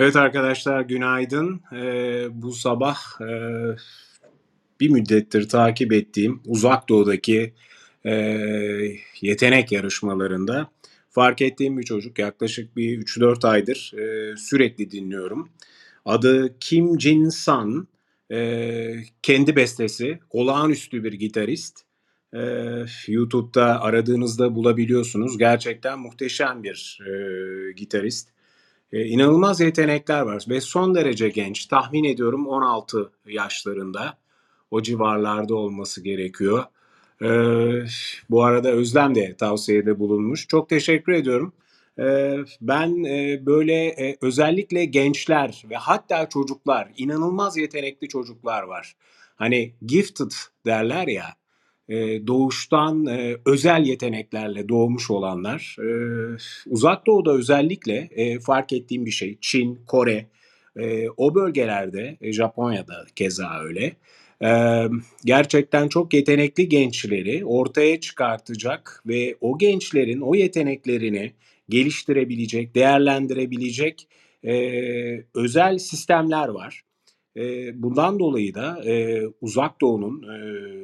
Evet arkadaşlar günaydın. Ee, bu sabah e, bir müddettir takip ettiğim uzak doğudaki e, yetenek yarışmalarında fark ettiğim bir çocuk yaklaşık bir 3-4 aydır e, sürekli dinliyorum. Adı Kim Jin San. E, kendi bestesi. Olağanüstü bir gitarist. E, YouTube'da aradığınızda bulabiliyorsunuz. Gerçekten muhteşem bir e, gitarist. E, inanılmaz yetenekler var ve son derece genç. Tahmin ediyorum 16 yaşlarında. O civarlarda olması gerekiyor. E, bu arada Özlem de tavsiyede bulunmuş. Çok teşekkür ediyorum. E, ben e, böyle e, özellikle gençler ve hatta çocuklar, inanılmaz yetenekli çocuklar var. Hani gifted derler ya e, doğuştan e, özel yeteneklerle doğmuş olanlar. E, uzak Doğu'da özellikle e, fark ettiğim bir şey. Çin, Kore, o bölgelerde, e, Japonya'da keza öyle. Gerçekten çok yetenekli gençleri ortaya çıkartacak ve o gençlerin o yeteneklerini geliştirebilecek, değerlendirebilecek özel sistemler var. Bundan dolayı da, Uzak Doğu'nun,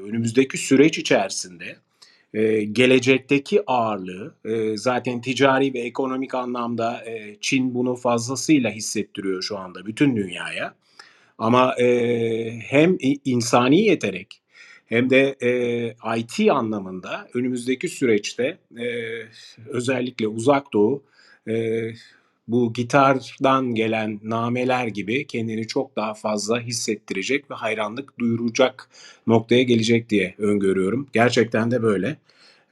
önümüzdeki süreç içerisinde, gelecekteki ağırlığı, zaten ticari ve ekonomik anlamda, Çin bunu fazlasıyla hissettiriyor şu anda bütün dünyaya. Ama, hem insani yetenek hem de, IT anlamında önümüzdeki süreçte, özellikle Uzak Doğu, bu gitardan gelen nameler gibi kendini çok daha fazla hissettirecek ve hayranlık duyuracak noktaya gelecek diye öngörüyorum. Gerçekten de böyle.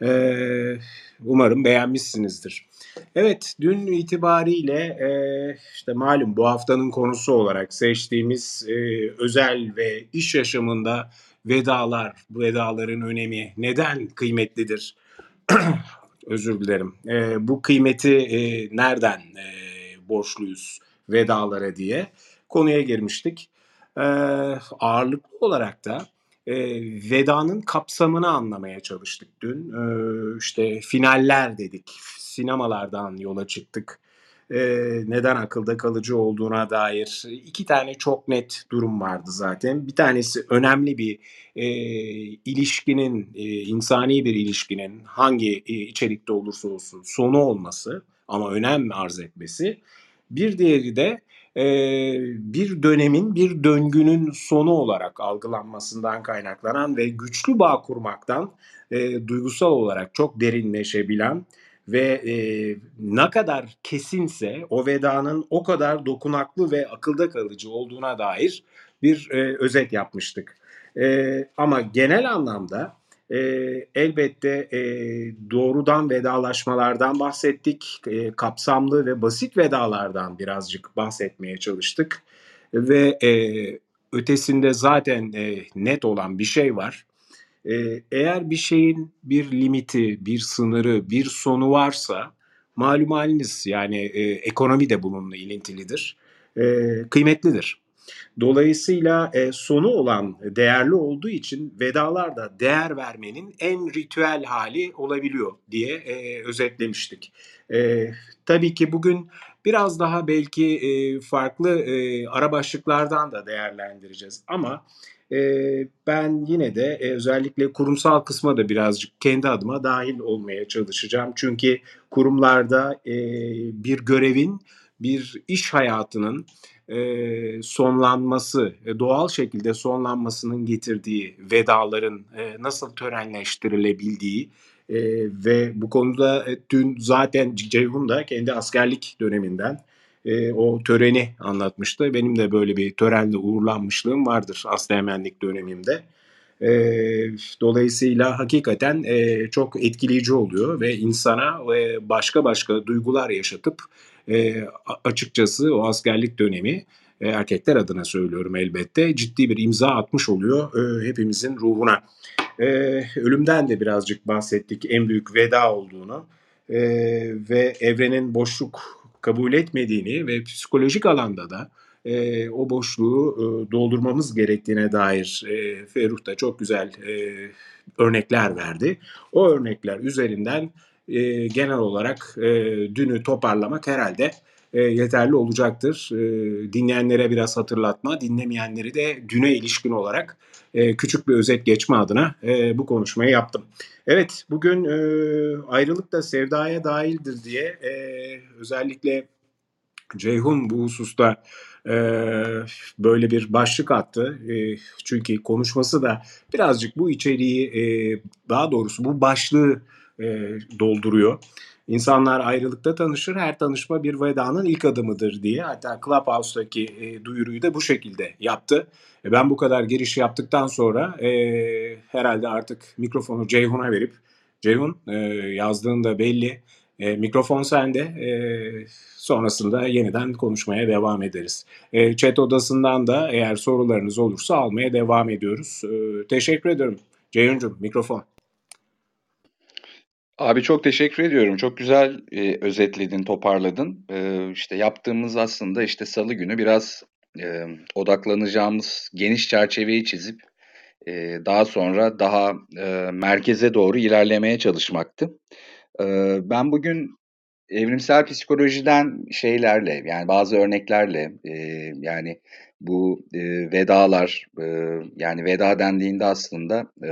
Eee, umarım beğenmişsinizdir. Evet, dün itibariyle eee, işte malum bu haftanın konusu olarak seçtiğimiz eee, özel ve iş yaşamında vedalar, bu vedaların önemi neden kıymetlidir? Özür dilerim. Eee, bu kıymeti eee, nereden eee, borçluyuz vedalara diye konuya girmiştik. Eee, ağırlıklı olarak da eee, vedanın kapsamını anlamaya çalıştık dün. Eee, işte finaller dedik, sinemalardan yola çıktık. Eee, neden akılda kalıcı olduğuna dair iki tane çok net durum vardı zaten. Bir tanesi önemli bir eee, ilişkinin, eee, insani bir ilişkinin hangi eee, içerikte olursa olsun sonu olması ama önem arz etmesi. Bir diğeri de eee, bir dönemin, bir döngünün sonu olarak algılanmasından kaynaklanan ve güçlü bağ kurmaktan eee, duygusal olarak çok derinleşebilen ve eee, ne kadar kesinse o vedanın o kadar dokunaklı ve akılda kalıcı olduğuna dair bir eee, özet yapmıştık. Eee, ama genel anlamda eee, elbette eee, doğrudan vedalaşmalardan bahsettik. Eee, kapsamlı ve basit vedalardan birazcık bahsetmeye çalıştık. Ve eee, ötesinde zaten eee, net olan bir şey var. Eee, eğer bir şeyin bir limiti, bir sınırı, bir sonu varsa malum haliniz yani eee, ekonomi de bununla ilintilidir. Eee, kıymetlidir. Dolayısıyla e, sonu olan, değerli olduğu için vedalar da değer vermenin en ritüel hali olabiliyor diye e, özetlemiştik. E, tabii ki bugün biraz daha belki e, farklı e, ara başlıklardan da değerlendireceğiz ama e, ben yine de e, özellikle kurumsal kısma da birazcık kendi adıma dahil olmaya çalışacağım. Çünkü kurumlarda e, bir görevin, bir iş hayatının e, sonlanması, doğal şekilde sonlanmasının getirdiği vedaların nasıl törenleştirilebildiği ve bu konuda dün zaten Ceyhun da kendi askerlik döneminden e, o töreni anlatmıştı. Benim de böyle bir törenle uğurlanmışlığım vardır Asteğmenlik dönemimde. E, dolayısıyla hakikaten e, çok etkileyici oluyor ve insana e, başka başka duygular yaşatıp e, açıkçası o askerlik dönemi e, erkekler adına söylüyorum elbette ciddi bir imza atmış oluyor e, hepimizin ruhuna. E, ölümden de birazcık bahsettik en büyük veda olduğunu e, ve evrenin boşluk kabul etmediğini ve psikolojik alanda da e, o boşluğu e, doldurmamız gerektiğine dair e, Ferruh da çok güzel e, örnekler verdi. O örnekler üzerinden e, genel olarak e, dünü toparlamak herhalde e, yeterli olacaktır. E, dinleyenlere biraz hatırlatma, dinlemeyenleri de düne ilişkin olarak e, küçük bir özet geçme adına e, bu konuşmayı yaptım. Evet, bugün e, ayrılık da sevdaya dahildir diye özellikle Ceyhun bu hususta böyle bir başlık attı. Çünkü konuşması da birazcık bu içeriği, daha doğrusu bu başlığı dolduruyor. İnsanlar ayrılıkta tanışır, her tanışma bir vedanın ilk adımıdır diye. Hatta Clubhouse'daki e, duyuruyu da bu şekilde yaptı. E, ben bu kadar giriş yaptıktan sonra e, herhalde artık mikrofonu Ceyhun'a verip, Ceyhun e, yazdığın belli, e, mikrofon sende, e, sonrasında yeniden konuşmaya devam ederiz. E, chat odasından da eğer sorularınız olursa almaya devam ediyoruz. E, teşekkür ederim. Ceyhun'cum mikrofon. Abi çok teşekkür ediyorum. Çok güzel e, özetledin, toparladın. E, işte yaptığımız aslında işte Salı günü biraz e, odaklanacağımız geniş çerçeveyi çizip e, daha sonra daha e, merkeze doğru ilerlemeye çalışmaktı. E, ben bugün evrimsel psikolojiden şeylerle yani bazı örneklerle e, yani bu e, vedalar e, yani veda dendiğinde aslında e,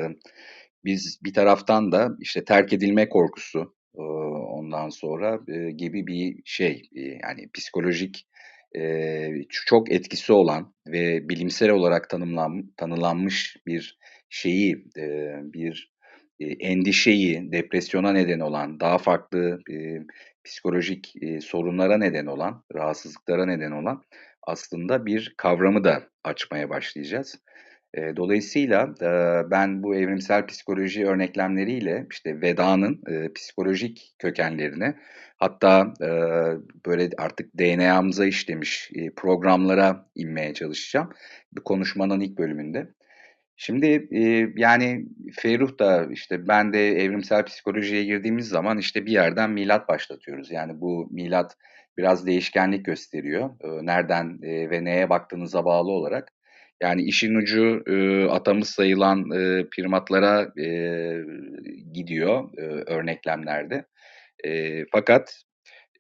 biz bir taraftan da işte terk edilme korkusu ondan sonra gibi bir şey yani psikolojik çok etkisi olan ve bilimsel olarak tanımlan, tanılanmış bir şeyi bir endişeyi depresyona neden olan daha farklı psikolojik sorunlara neden olan rahatsızlıklara neden olan aslında bir kavramı da açmaya başlayacağız. E, dolayısıyla e, ben bu evrimsel psikoloji örneklemleriyle işte Veda'nın e, psikolojik kökenlerine hatta e, böyle artık DNA'mıza işlemiş e, programlara inmeye çalışacağım. Bu konuşmanın ilk bölümünde. Şimdi e, yani Ferruh da işte ben de evrimsel psikolojiye girdiğimiz zaman işte bir yerden milat başlatıyoruz. Yani bu milat biraz değişkenlik gösteriyor. E, nereden e, ve neye baktığınıza bağlı olarak. Yani işin ucu e, atamız sayılan e, primatlara e, gidiyor e, örneklemlerde. E, fakat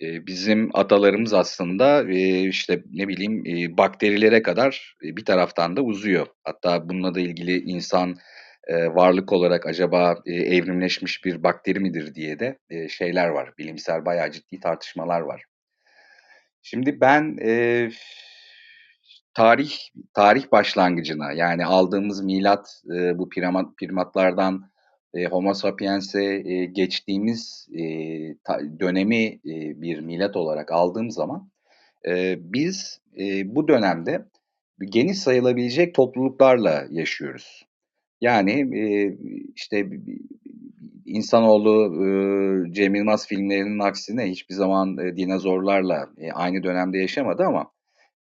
e, bizim atalarımız aslında e, işte ne bileyim e, bakterilere kadar e, bir taraftan da uzuyor. Hatta bununla da ilgili insan e, varlık olarak acaba e, evrimleşmiş bir bakteri midir diye de e, şeyler var. Bilimsel bayağı ciddi tartışmalar var. Şimdi ben e, tarih tarih başlangıcına yani aldığımız milat e, bu primat, primatlardan e, Homo sapiens'e e, geçtiğimiz e, ta, dönemi e, bir milat olarak aldığım zaman e, biz e, bu dönemde geniş sayılabilecek topluluklarla yaşıyoruz. Yani e, işte insanoğlu e, Cem Yılmaz filmlerinin aksine hiçbir zaman e, dinozorlarla e, aynı dönemde yaşamadı ama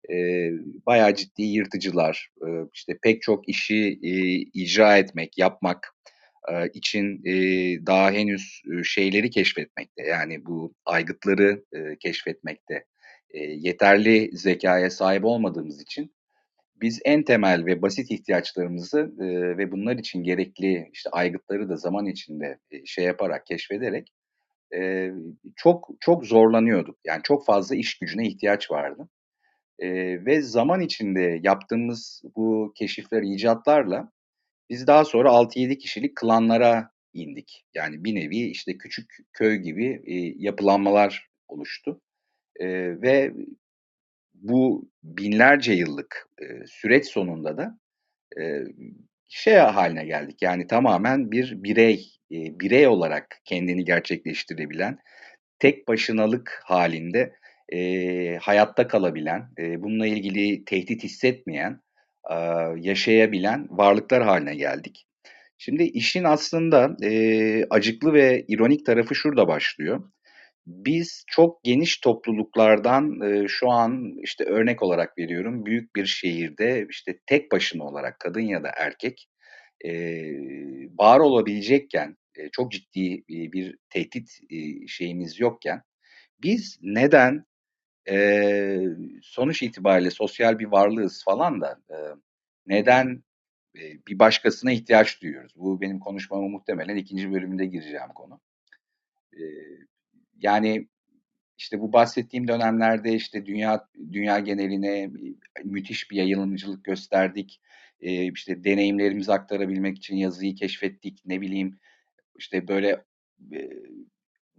e, bayağı ciddi yırtıcılar, e, işte pek çok işi e, icra etmek, yapmak e, için e, daha henüz şeyleri keşfetmekte. Yani bu aygıtları e, keşfetmekte. E, yeterli zekaya sahip olmadığımız için biz en temel ve basit ihtiyaçlarımızı e, ve bunlar için gerekli işte aygıtları da zaman içinde e, şey yaparak keşfederek e, çok çok zorlanıyorduk. Yani çok fazla iş gücüne ihtiyaç vardı. E, ve zaman içinde yaptığımız bu keşifler, icatlarla biz daha sonra 6-7 kişilik klanlara indik. Yani bir nevi işte küçük köy gibi e, yapılanmalar oluştu. E, ve bu binlerce yıllık e, süreç sonunda da e, şey haline geldik. Yani tamamen bir birey, e, birey olarak kendini gerçekleştirebilen, tek başınalık halinde e, hayatta kalabilen, e, bununla ilgili tehdit hissetmeyen, e, yaşayabilen varlıklar haline geldik. Şimdi işin aslında e, acıklı ve ironik tarafı şurada başlıyor. Biz çok geniş topluluklardan e, şu an işte örnek olarak veriyorum büyük bir şehirde işte tek başına olarak kadın ya da erkek e, var olabilecekken e, çok ciddi bir tehdit e, şeyimiz yokken biz neden e, sonuç itibariyle sosyal bir varlığız falan da e, neden e, bir başkasına ihtiyaç duyuyoruz? Bu benim konuşmamı muhtemelen ikinci bölümünde gireceğim konu. E, yani işte bu bahsettiğim dönemlerde işte dünya dünya geneline müthiş bir yayılımcılık gösterdik. Eee, işte deneyimlerimizi aktarabilmek için yazıyı keşfettik. Ne bileyim işte böyle eee,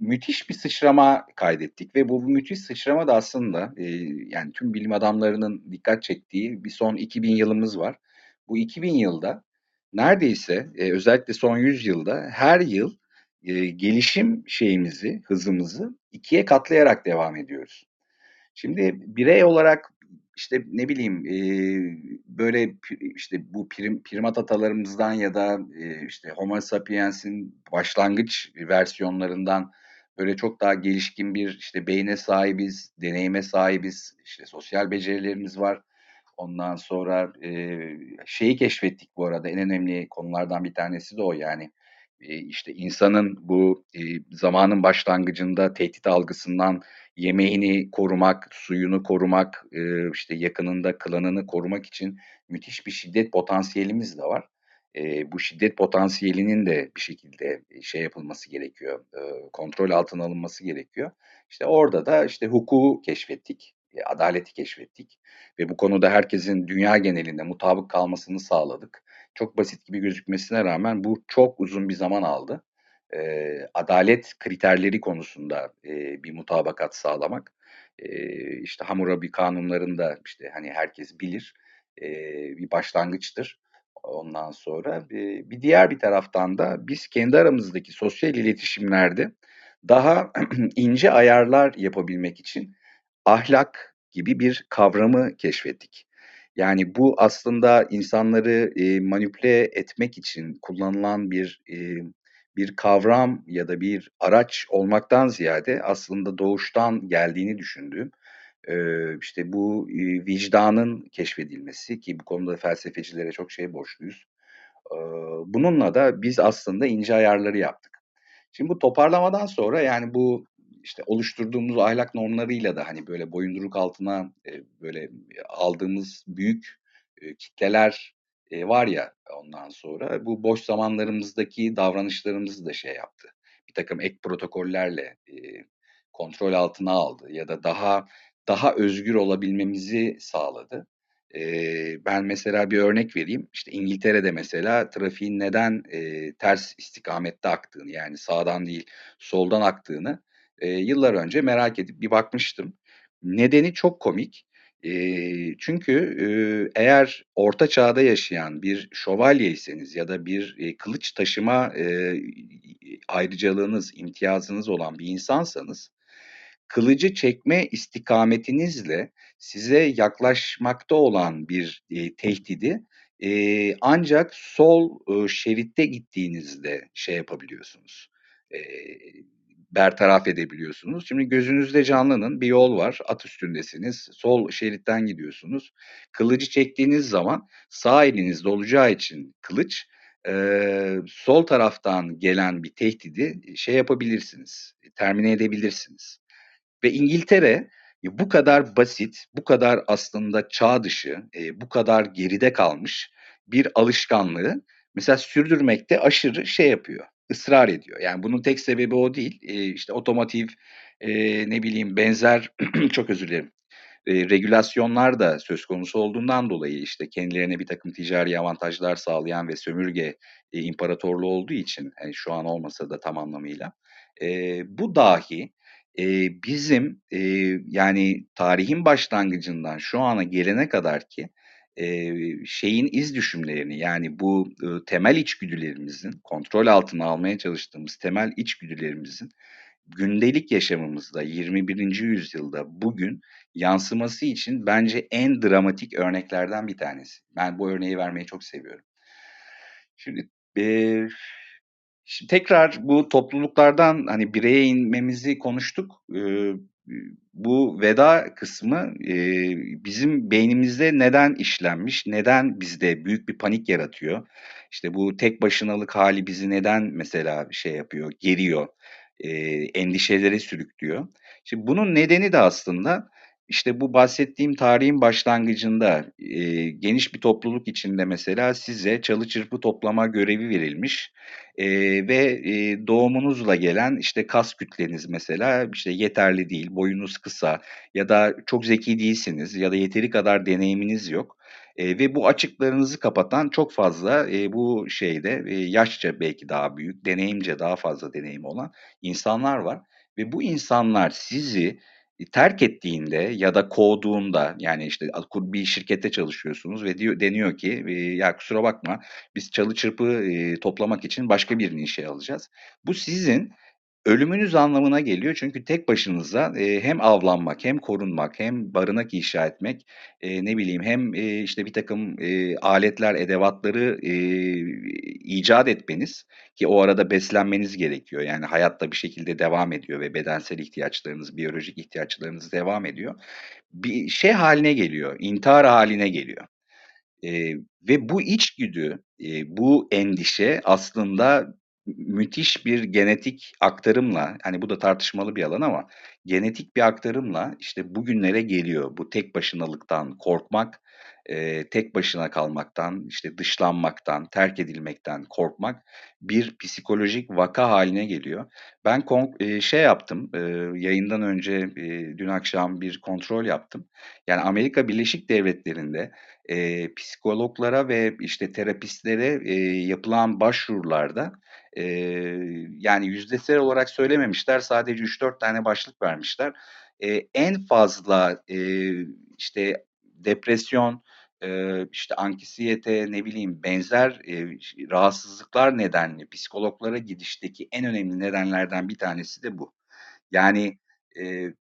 müthiş bir sıçrama kaydettik ve bu müthiş sıçrama da aslında eee, yani tüm bilim adamlarının dikkat çektiği bir son 2000 yılımız var. Bu 2000 yılda neredeyse e, özellikle son 100 yılda her yıl e, gelişim şeyimizi, hızımızı ikiye katlayarak devam ediyoruz. Şimdi birey olarak işte ne bileyim e, böyle işte bu prim, primat atalarımızdan ya da e, işte Homo sapiens'in başlangıç versiyonlarından böyle çok daha gelişkin bir işte beyne sahibiz, deneyime sahibiz, işte sosyal becerilerimiz var. Ondan sonra e, şeyi keşfettik bu arada en önemli konulardan bir tanesi de o yani e, işte insanın bu e, zamanın başlangıcında tehdit algısından yemeğini korumak, suyunu korumak, e, işte yakınında klanını korumak için müthiş bir şiddet potansiyelimiz de var. E, bu şiddet potansiyelinin de bir şekilde şey yapılması gerekiyor, e, kontrol altına alınması gerekiyor. İşte orada da işte hukuku keşfettik, e, adaleti keşfettik ve bu konuda herkesin dünya genelinde mutabık kalmasını sağladık. Çok basit gibi gözükmesine rağmen bu çok uzun bir zaman aldı. E, adalet kriterleri konusunda e, bir mutabakat sağlamak. E, işte Hammurabi kanunlarında işte hani herkes bilir e, bir başlangıçtır. Ondan sonra e, bir diğer bir taraftan da biz kendi aramızdaki sosyal iletişimlerde daha ince ayarlar yapabilmek için ahlak gibi bir kavramı keşfettik. Yani bu aslında insanları e, manipüle etmek için kullanılan bir e, bir kavram ya da bir araç olmaktan ziyade aslında doğuştan geldiğini düşündüğüm e, işte bu vicdanın keşfedilmesi ki bu konuda felsefecilere çok şey borçluyuz. Bununla da biz aslında ince ayarları yaptık. Şimdi bu toparlamadan sonra yani bu işte oluşturduğumuz ahlak normlarıyla da hani böyle boyunduruk altına böyle aldığımız büyük kitleler var ya ondan sonra bu boş zamanlarımızdaki davranışlarımızı da şey yaptı. Bir takım ek protokollerle kontrol altına aldı ya da daha daha özgür olabilmemizi sağladı. Ee, ben mesela bir örnek vereyim. İşte İngiltere'de mesela trafiğin neden e, ters istikamette aktığını yani sağdan değil soldan aktığını e, yıllar önce merak edip bir bakmıştım. Nedeni çok komik. E, çünkü e, eğer orta çağda yaşayan bir şövalyeyseniz ya da bir e, kılıç taşıma e, ayrıcalığınız, imtiyazınız olan bir insansanız kılıcı çekme istikametinizle size yaklaşmakta olan bir e, tehdidi e, ancak sol e, şeritte gittiğinizde şey yapabiliyorsunuz. E, bertaraf edebiliyorsunuz. Şimdi gözünüzde canlanın bir yol var. At üstündesiniz. Sol şeritten gidiyorsunuz. Kılıcı çektiğiniz zaman sağ elinizde olacağı için kılıç e, sol taraftan gelen bir tehdidi şey yapabilirsiniz. Termine edebilirsiniz. Ve İngiltere bu kadar basit, bu kadar aslında çağ dışı, e, bu kadar geride kalmış bir alışkanlığı mesela sürdürmekte aşırı şey yapıyor, ısrar ediyor. Yani bunun tek sebebi o değil. E, işte otomotiv, e, ne bileyim benzer, çok özür dilerim, e, regülasyonlar da söz konusu olduğundan dolayı işte kendilerine bir takım ticari avantajlar sağlayan ve sömürge imparatorluğu olduğu için yani şu an olmasa da tam anlamıyla e, bu dahi e, bizim e, yani tarihin başlangıcından şu ana gelene kadar ki e, şeyin iz düşümlerini yani bu e, temel içgüdülerimizin kontrol altına almaya çalıştığımız temel içgüdülerimizin gündelik yaşamımızda 21. yüzyılda bugün yansıması için bence en dramatik örneklerden bir tanesi. Ben bu örneği vermeyi çok seviyorum. Şimdi e, Şimdi tekrar bu topluluklardan hani bireye inmemizi konuştuk. Ee, bu veda kısmı e, bizim beynimizde neden işlenmiş, neden bizde büyük bir panik yaratıyor? İşte bu tek başınalık hali bizi neden mesela şey yapıyor, geriyor, e, endişelere sürüklüyor. Şimdi bunun nedeni de aslında işte bu bahsettiğim tarihin başlangıcında e, geniş bir topluluk içinde mesela size çalı çırpı toplama görevi verilmiş e, ve e, doğumunuzla gelen işte kas kütleniz mesela işte yeterli değil, boyunuz kısa ya da çok zeki değilsiniz ya da yeteri kadar deneyiminiz yok. E, ve bu açıklarınızı kapatan çok fazla e, bu şeyde e, yaşça belki daha büyük, deneyimce daha fazla deneyim olan insanlar var. Ve bu insanlar sizi terk ettiğinde ya da kovduğunda yani işte bir şirkette çalışıyorsunuz ve diyor deniyor ki ya kusura bakma biz çalı çırpı toplamak için başka birini işe alacağız. Bu sizin Ölümünüz anlamına geliyor çünkü tek başınıza, eee, hem avlanmak hem korunmak hem barınak inşa etmek, eee, ne bileyim hem, eee, işte birtakım, eee, aletler, edevatları, eee, icat etmeniz ki o arada beslenmeniz gerekiyor. Yani hayat da bir şekilde devam ediyor ve bedensel ihtiyaçlarınız, biyolojik ihtiyaçlarınız devam ediyor. Bir şey haline geliyor, intihar haline geliyor. Eee, ve bu içgüdü, eee, bu endişe aslında müthiş bir genetik aktarımla, hani bu da tartışmalı bir alan ama genetik bir aktarımla işte bugünlere geliyor. Bu tek başınalıktan korkmak, eee, tek başına kalmaktan, işte dışlanmaktan, terk edilmekten korkmak bir psikolojik vaka haline geliyor. Ben eee, şey yaptım, eee, yayından önce, eee, dün akşam bir kontrol yaptım. Yani Amerika Birleşik Devletleri'nde eee, psikologlara ve işte terapistlere eee, yapılan başvurularda eee, yani yüzdesel olarak söylememişler sadece 3-4 tane başlık vermişler. Eee, en fazla eee, işte depresyon, işte anksiyete ne bileyim benzer eee, rahatsızlıklar nedenli psikologlara gidişteki en önemli nedenlerden bir tanesi de bu. Yani eee,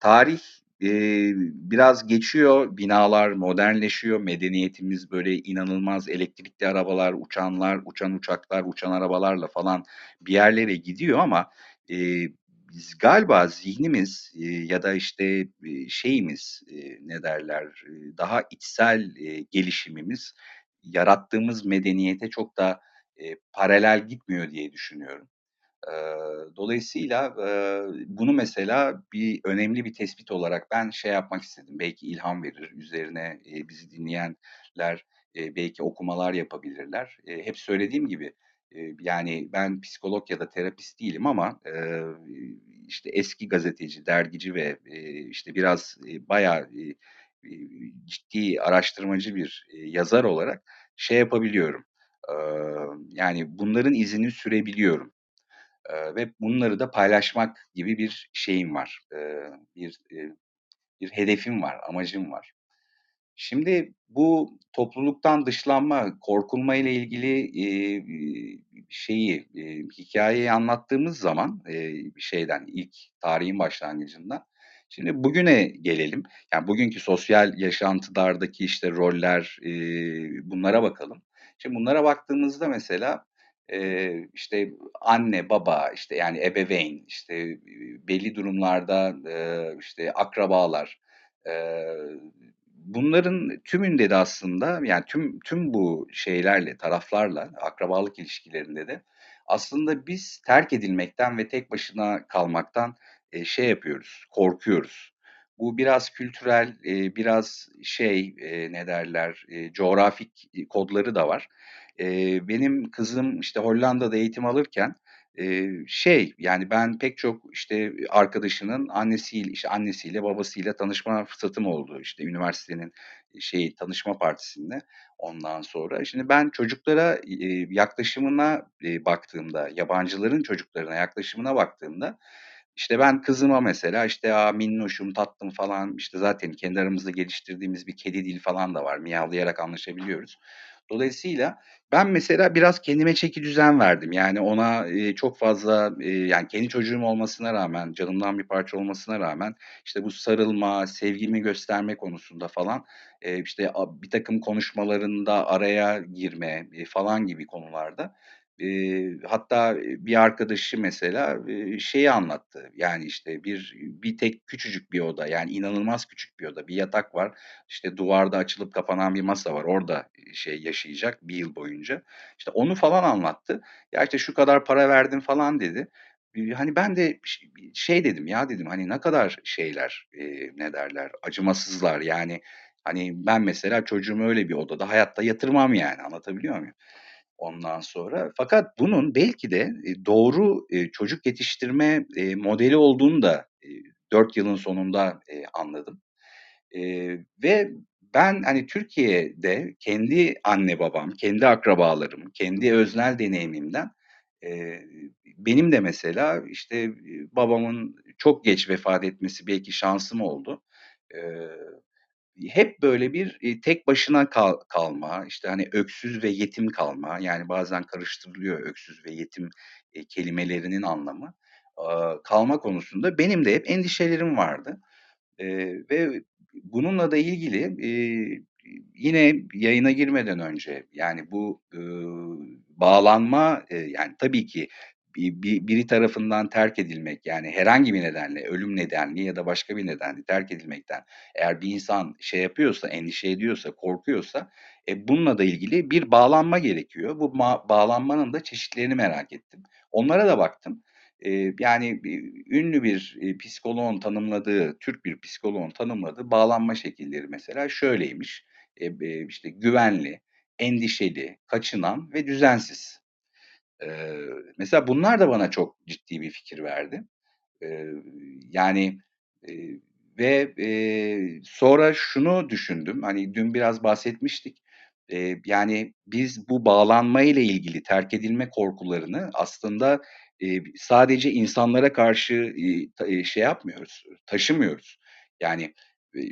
tarih Eee, biraz geçiyor, binalar modernleşiyor, medeniyetimiz böyle inanılmaz elektrikli arabalar, uçanlar, uçan uçaklar, uçan arabalarla falan bir yerlere gidiyor ama eee, biz galiba zihnimiz eee, ya da işte eee, şeyimiz eee, ne derler eee, daha içsel eee, gelişimimiz yarattığımız medeniyete çok da eee, paralel gitmiyor diye düşünüyorum. Dolayısıyla, bunu mesela bir önemli bir tespit olarak ben şey yapmak istedim, belki ilham verir, üzerine, bizi dinleyenler, belki okumalar yapabilirler. Hep söylediğim gibi, yani ben psikolog ya da terapist değilim ama, işte eski gazeteci, dergici ve, işte biraz, bayağı, ciddi araştırmacı bir, yazar olarak şey yapabiliyorum, yani bunların izini sürebiliyorum. Ve bunları da paylaşmak gibi bir şeyim var. Eee, bir, eee, bir hedefim var, amacım var. Şimdi bu topluluktan dışlanma, korkulma ile ilgili, eee, şeyi, eee, hikâyeyi anlattığımız zaman, eee, şeyden, ilk tarihin başlangıcından, şimdi bugüne gelelim. Yani bugünkü sosyal yaşantılardaki, işte, roller, eee, bunlara bakalım. Şimdi bunlara baktığımızda mesela, eee, işte, anne, baba, işte, yani ebeveyn, işte, belli durumlarda, işte, akrabalar, Bunların tümünde de aslında yani tüm tüm bu şeylerle, taraflarla, akrabalık ilişkilerinde de aslında biz terk edilmekten ve tek başına kalmaktan, şey yapıyoruz, korkuyoruz. Bu biraz kültürel, biraz şey, ne derler, coğrafik, kodları da var. Eee, benim kızım, işte, Hollanda'da eğitim alırken, eee, şey, yani ben pek çok, işte, arkadaşının annesiyle, işte, annesiyle babasıyla tanışma fırsatım oldu. İşte, üniversitenin, şey tanışma partisinde ondan sonra. Şimdi ben çocuklara, eee, yaklaşımına, eee, baktığımda, yabancıların çocuklarına yaklaşımına baktığımda, işte, ben kızıma mesela, işte, "A, minnoşum, tatlım." falan, işte, zaten kendi aramızda geliştirdiğimiz bir kedi dili falan da var. Miyavlayarak anlaşabiliyoruz. Dolayısıyla ben mesela biraz kendime çekidüzen verdim. Yani ona, eee, çok fazla, eee, yani kendi çocuğum olmasına rağmen, canımdan bir parça olmasına rağmen, işte, bu sarılma, sevgimi gösterme konusunda falan, eee, işte, a birtakım konuşmalarında araya girme, eee, falan gibi konularda, hatta, bir arkadaşı mesela, şeyi anlattı. Yani, işte, bir bir tek küçücük bir oda, yani inanılmaz küçük bir oda. Bir yatak var, işte, duvarda açılıp kapanan bir masa var. Orada, şey yaşayacak bir yıl boyunca. İşte onu falan anlattı. Ya, işte, şu kadar para verdim falan dedi. hani ben de şey dedim ya dedim hani ne kadar şeyler ne derler acımasızlar yani hani ben mesela çocuğumu öyle bir odada hayatta yatırmam yani anlatabiliyor muyum? Ondan sonra fakat bunun belki de e, doğru e, çocuk yetiştirme e, modeli olduğunu da e, 4 yılın sonunda anladım. Ve ben hani Türkiye'de kendi anne babam, kendi akrabalarım, kendi öznel deneyimimden benim de mesela işte babamın çok geç vefat etmesi belki şansım oldu. Hep böyle bir e, tek başına kal, kalma, işte hani öksüz ve yetim kalma, yani bazen karıştırılıyor öksüz ve yetim e, kelimelerinin anlamı e, kalma konusunda benim de hep endişelerim vardı. E, ve bununla da ilgili e, yine yayına girmeden önce yani bu e, bağlanma e, yani tabii ki bir, bir, biri tarafından terk edilmek yani herhangi bir nedenle ölüm nedenli ya da başka bir nedenle terk edilmekten eğer bir insan şey yapıyorsa endişe ediyorsa korkuyorsa e, bununla da ilgili bir bağlanma gerekiyor. Bu ma- bağlanmanın da çeşitlerini merak ettim. Onlara da baktım. E, yani ünlü bir e, psikoloğun tanımladığı, Türk bir psikoloğun tanımladığı bağlanma şekilleri mesela şöyleymiş. E, e, işte güvenli, endişeli, kaçınan ve düzensiz. E, mesela bunlar da bana çok ciddi bir fikir verdi. E, yani e, ve e, sonra şunu düşündüm. Hani dün biraz bahsetmiştik. E, yani biz bu bağlanma ile ilgili terk edilme korkularını aslında e, sadece insanlara karşı e, şey yapmıyoruz, taşımıyoruz. Yani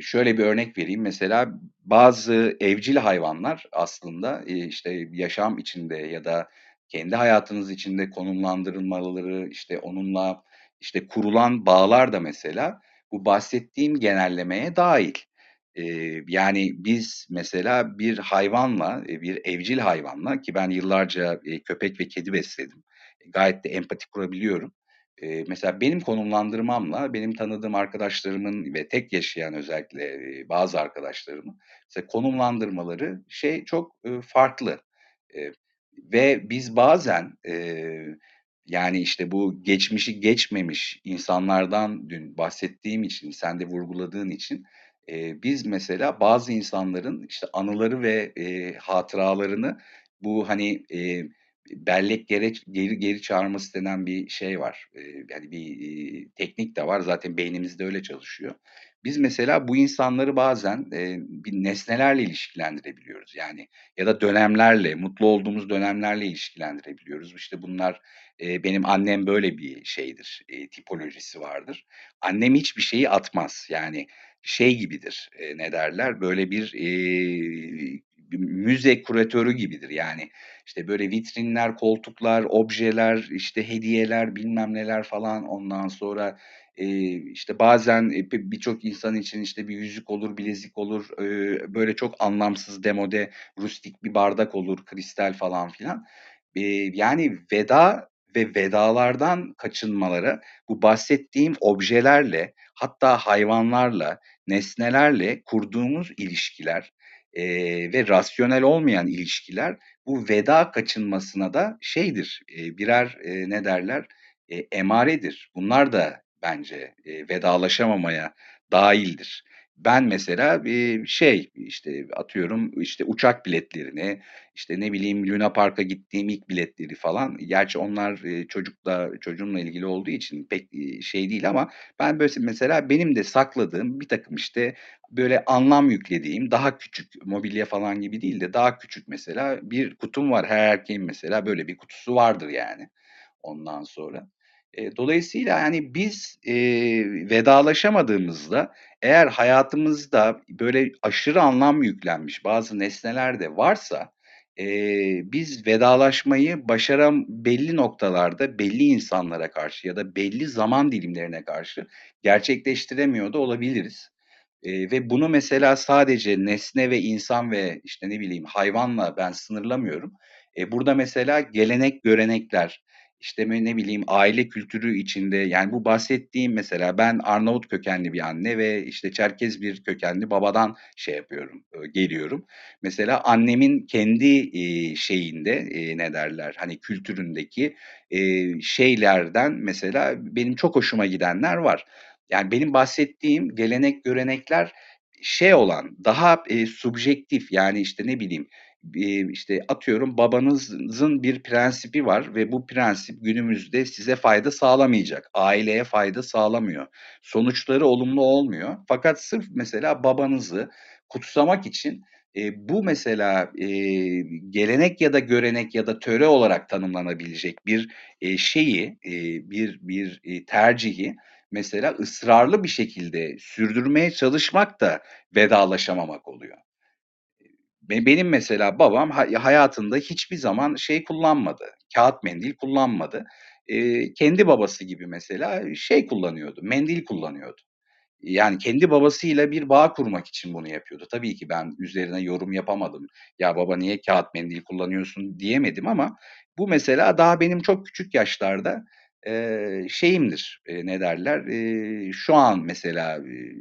şöyle bir örnek vereyim. Mesela bazı evcil hayvanlar aslında işte yaşam içinde ya da kendi hayatınız içinde konumlandırılmaları, işte onunla işte kurulan bağlar da mesela bu bahsettiğim genellemeye dahil. Ee, yani biz mesela bir hayvanla, bir evcil hayvanla ki ben yıllarca köpek ve kedi besledim. Gayet de empati kurabiliyorum. Ee, mesela benim konumlandırmamla benim tanıdığım arkadaşlarımın ve tek yaşayan özellikle e, bazı arkadaşlarımın mesela konumlandırmaları şey çok e, farklı. E, ve biz bazen e, yani işte bu geçmişi geçmemiş insanlardan dün bahsettiğim için, sen de vurguladığın için e, biz mesela bazı insanların işte anıları ve e, hatıralarını bu hani e, bellek gerek geri geri çağırması denen bir şey var. E, yani bir e, teknik de var. Zaten beynimizde öyle çalışıyor. Biz mesela bu insanları bazen e, bir nesnelerle ilişkilendirebiliyoruz. Yani ya da dönemlerle, mutlu olduğumuz dönemlerle ilişkilendirebiliyoruz. İşte bunlar e, benim annem böyle bir şeydir, e, tipolojisi vardır. Annem hiçbir şeyi atmaz. Yani şey gibidir, e, ne derler? Böyle bir e, müze kuratörü gibidir. Yani işte böyle vitrinler, koltuklar, objeler, işte hediyeler, bilmem neler falan ondan sonra e, işte bazen birçok insan için işte bir yüzük olur, bilezik olur, e, böyle çok anlamsız demode rustik bir bardak olur, kristal falan filan. E, yani veda ve vedalardan kaçınmaları bu bahsettiğim objelerle hatta hayvanlarla, nesnelerle kurduğumuz ilişkiler e, ve rasyonel olmayan ilişkiler bu veda kaçınmasına da şeydir, e, birer e, ne derler e, emaredir. Bunlar da bence e, vedalaşamamaya dahildir. Ben mesela bir şey işte atıyorum işte uçak biletlerini işte ne bileyim Luna Park'a gittiğim ilk biletleri falan gerçi onlar e, çocukla çocuğumla ilgili olduğu için pek e, şey değil ama ben böyle mesela benim de sakladığım bir takım işte böyle anlam yüklediğim daha küçük mobilya falan gibi değil de daha küçük mesela bir kutum var her erkeğin mesela böyle bir kutusu vardır yani ondan sonra. E, dolayısıyla yani biz e, vedalaşamadığımızda eğer hayatımızda böyle aşırı anlam yüklenmiş bazı nesneler de varsa e, biz vedalaşmayı başaran belli noktalarda belli insanlara karşı ya da belli zaman dilimlerine karşı gerçekleştiremiyor da olabiliriz. E, ve bunu mesela sadece nesne ve insan ve işte ne bileyim hayvanla ben sınırlamıyorum. E, burada mesela gelenek görenekler, işte ne bileyim aile kültürü içinde yani bu bahsettiğim mesela ben Arnavut kökenli bir anne ve işte Çerkez bir kökenli babadan şey yapıyorum, geliyorum. Mesela annemin kendi şeyinde ne derler hani kültüründeki şeylerden mesela benim çok hoşuma gidenler var. Yani benim bahsettiğim gelenek görenekler şey olan daha e, subjektif yani işte ne bileyim e, işte atıyorum babanızın bir prensibi var ve bu prensip günümüzde size fayda sağlamayacak. Aileye fayda sağlamıyor. Sonuçları olumlu olmuyor. Fakat sırf mesela babanızı kutsamak için e, bu mesela e, gelenek ya da görenek ya da töre olarak tanımlanabilecek bir e, şeyi, e, bir bir e, tercihi mesela ısrarlı bir şekilde sürdürmeye çalışmak da vedalaşamamak oluyor. Benim mesela babam hayatında hiçbir zaman şey kullanmadı, kağıt mendil kullanmadı. Eee, kendi babası gibi mesela şey kullanıyordu, mendil kullanıyordu. Yani kendi babasıyla bir bağ kurmak için bunu yapıyordu. Tabii ki ben üzerine yorum yapamadım. "Ya baba niye kağıt mendil kullanıyorsun?" diyemedim ama bu mesela daha benim çok küçük yaşlarda, eee, şeyimdir, eee, ne derler, eee, şu an mesela, eee,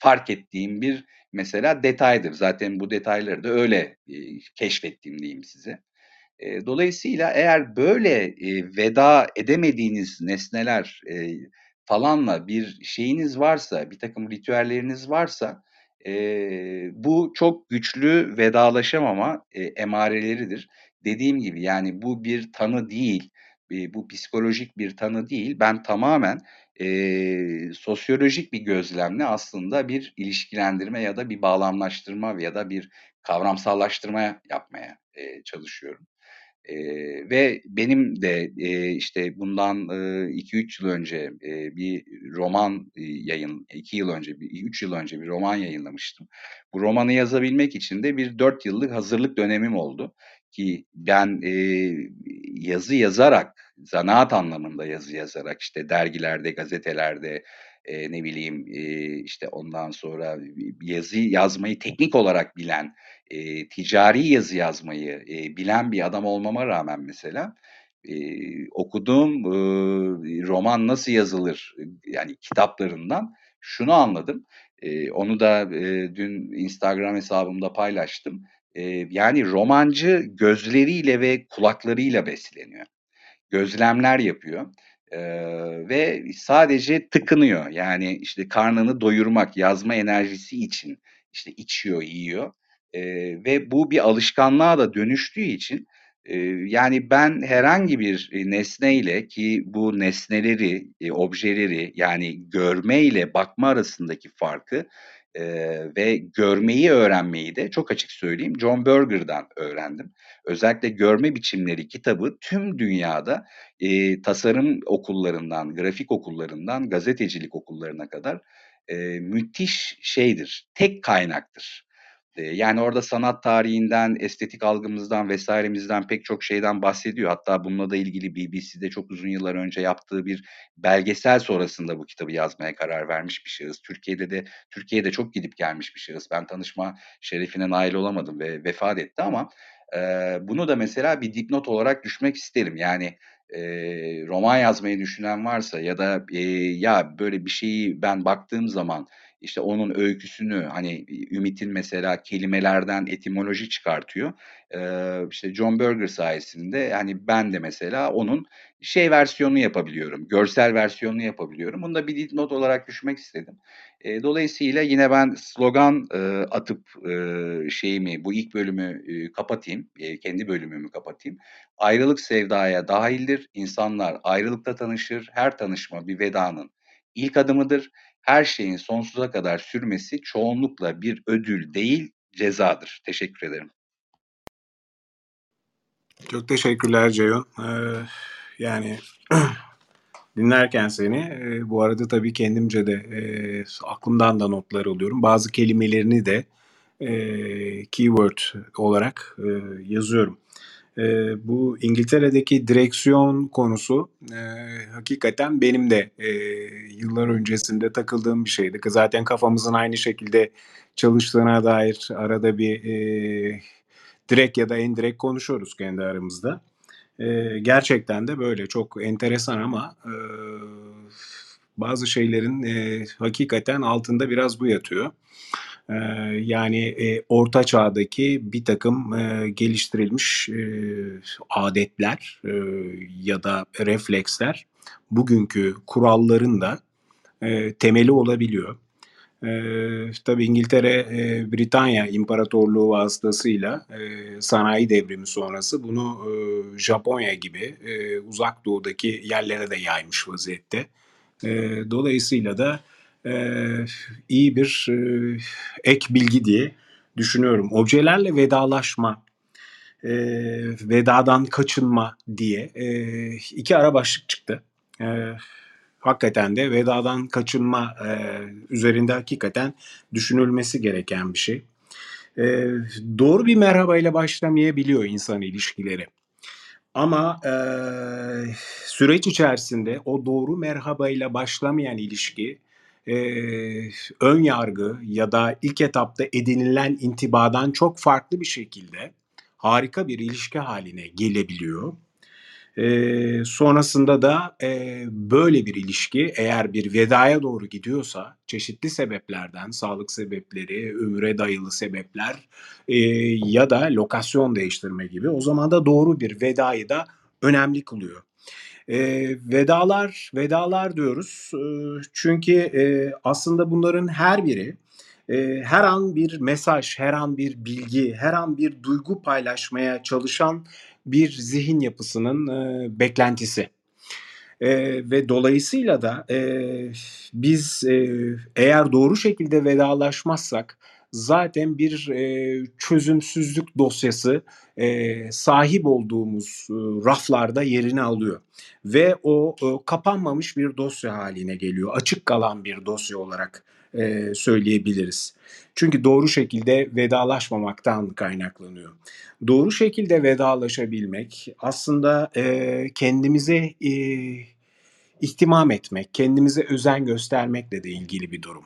fark ettiğim bir mesela detaydır. Zaten bu detayları da öyle, eee, keşfettim diyeyim size. Eee, dolayısıyla eğer böyle, eee, veda edemediğiniz nesneler, eee, falanla bir şeyiniz varsa, birtakım ritüelleriniz varsa, eee, bu çok güçlü vedalaşamama, eee, emareleridir. Dediğim gibi, yani, bu bir tanı değil, eee, bu psikolojik bir tanı değil. Ben tamamen, eee, sosyolojik bir gözlemle aslında bir ilişkilendirme ya da bir bağlamlaştırma ya da bir kavramsallaştırma yapmaya, eee, çalışıyorum. Eee, ve benim de, eee, işte bundan, eee, 2-3 yıl önce, eee, bir roman, yayın 2 yıl önce, bir 3 yıl önce bir roman yayınlamıştım. Bu romanı yazabilmek için de bir 4 yıllık hazırlık dönemim oldu ki ben, eee, yazı yazarak, zanaat anlamında yazı yazarak, işte dergilerde, gazetelerde, eee, ne bileyim, eee, işte ondan sonra yazı yazmayı teknik olarak bilen, eee, ticari yazı yazmayı, eee, bilen bir adam olmama rağmen mesela, eee, okuduğum, ııı, roman nasıl yazılır, yani kitaplarından şunu anladım. Eee, onu da, eee, dün Instagram hesabımda paylaştım. Eee, yani romancı gözleriyle ve kulaklarıyla besleniyor. Gözlemler yapıyor, eee, ve sadece tıkınıyor. Yani, işte, karnını doyurmak, yazma enerjisi için, işte, içiyor, yiyor, eee, ve bu bir alışkanlığa da dönüştüğü için, yani, ben herhangi bir, nesneyle ki bu nesneleri, objeleri, yani, görme ile bakma arasındaki farkı, eee, ve görmeyi öğrenmeyi de çok açık söyleyeyim, John Berger'dan öğrendim. Özellikle Görme Biçimleri kitabı tüm dünyada, eee, tasarım okullarından, grafik okullarından gazetecilik okullarına kadar, eee, müthiş şeydir, tek kaynaktır. Eee, yani, orada sanat tarihinden, estetik algımızdan vs.'mizden pek çok şeyden bahsediyor. Hatta bununla da ilgili BBC'de çok uzun yıllar önce yaptığı bir belgesel sonrasında bu kitabı yazmaya karar vermiş bir şahıs. Türkiye'de de Türkiye'ye de çok gidip gelmiş bir şahıs. Ben tanışma şerefine nail olamadım ve vefat etti ama, eee, bunu da mesela bir dipnot olarak düşmek isterim. Yani, eee, roman yazmayı düşünen varsa ya da, eee, ya, böyle bir şeyi ben baktığım zaman, işte, onun öyküsünü, hani, Ümit'in mesela kelimelerden etimoloji çıkartıyor. Eee, işte, John Berger sayesinde, hani, ben de mesela onun şey versiyonunu yapabiliyorum, görsel versiyonunu yapabiliyorum. Bunu da bir dipnot olarak düşmek istedim. Eee, dolayısıyla yine ben slogan, eee, atıp, eee, şeyimi, bu ilk bölümü, eee, kapatayım, eee, kendi bölümümü kapatayım. Ayrılık sevdaya dâhildir. İnsanlar ayrılıkta tanışır. Her tanışma bir vedanın ilk adımıdır. Her şeyin sonsuza kadar sürmesi çoğunlukla bir ödül değil, cezadır. Teşekkür ederim. Çok teşekkürler Ceyhun. Eee, yani dinlerken seni, eee, bu arada tabii kendimce de, eee, aklımdan da notlar alıyorum. Bazı kelimelerini de, eee, keyword olarak, eee, yazıyorum. Eee, bu İngiltere'deki direksiyon konusu, eee, hakikaten benim de, eee, yıllar öncesinde takıldığım bir şeydi. Zaten kafamızın aynı şekilde çalıştığına dair arada bir, eee, direkt ya da indirekt konuşuyoruz kendi aramızda. Eee, gerçekten de böyle çok enteresan ama, eee, bazı şeylerin, eee, hakikaten altında biraz bu yatıyor. Eee, yani, eee, Orta Çağ'daki birtakım, eee, geliştirilmiş, eee, âdetler, eee, ya da refleksler bugünkü kuralların da, eee, temeli olabiliyor. Eee, tabii İngiltere, eee, Britanya İmparatorluğu vasıtasıyla, eee, sanayi devrimi sonrası bunu, ııı, Japonya gibi, eee, Uzak Doğu'daki yerlere de yaymış vaziyette. Eee, dolayısıyla da, eee, iyi bir, eee, ek bilgi diye düşünüyorum. Objelerle vedalaşma, eee, vedadan kaçınma diye, eee, 2 ara başlık çıktı. Eee, hakikaten de vedadan kaçınma, eee, üzerinde hakikaten düşünülmesi gereken bir şey. Eee, doğru bir merhabayla başlamayabiliyor insan ilişkileri. Ama, eee, süreç içerisinde o doğru merhabayla başlamayan ilişki, eee, ön yargı ya da ilk etapta edinilen intibadan çok farklı bir şekilde harika bir ilişki hâline gelebiliyor. Eee, sonrasında da, eee, böyle bir ilişki eğer bir vedaya doğru gidiyorsa çeşitli sebeplerden, sağlık sebepleri, ömüre dayalı sebepler, eee, ya da lokasyon değiştirme gibi o zaman da doğru bir vedayı da önemli kılıyor. Eee, vedalar, vedalar diyoruz, ııı, çünkü, eee, aslında bunların her biri, eee, her an bir mesaj, her an bir bilgi, her an bir duygu paylaşmaya çalışan bir zihin yapısının, eee, beklentisi. Eee, ve dolayısıyla da, eee, biz, eee, eğer doğru şekilde vedalaşmazsak zaten bir, eee, çözümsüzlük dosyası, eee, sahip olduğumuz, ııı, raflarda yerini alıyor ve o, ııı, kapanmamış bir dosya hâline geliyor. Açık kalan bir dosya olarak, eee, söyleyebiliriz. Çünkü doğru şekilde vedalaşmamaktan kaynaklanıyor. Doğru şekilde vedalaşabilmek aslında, eee, kendimize, iii, ihtimam etmek, kendimize özen göstermekle de ilgili bir durum.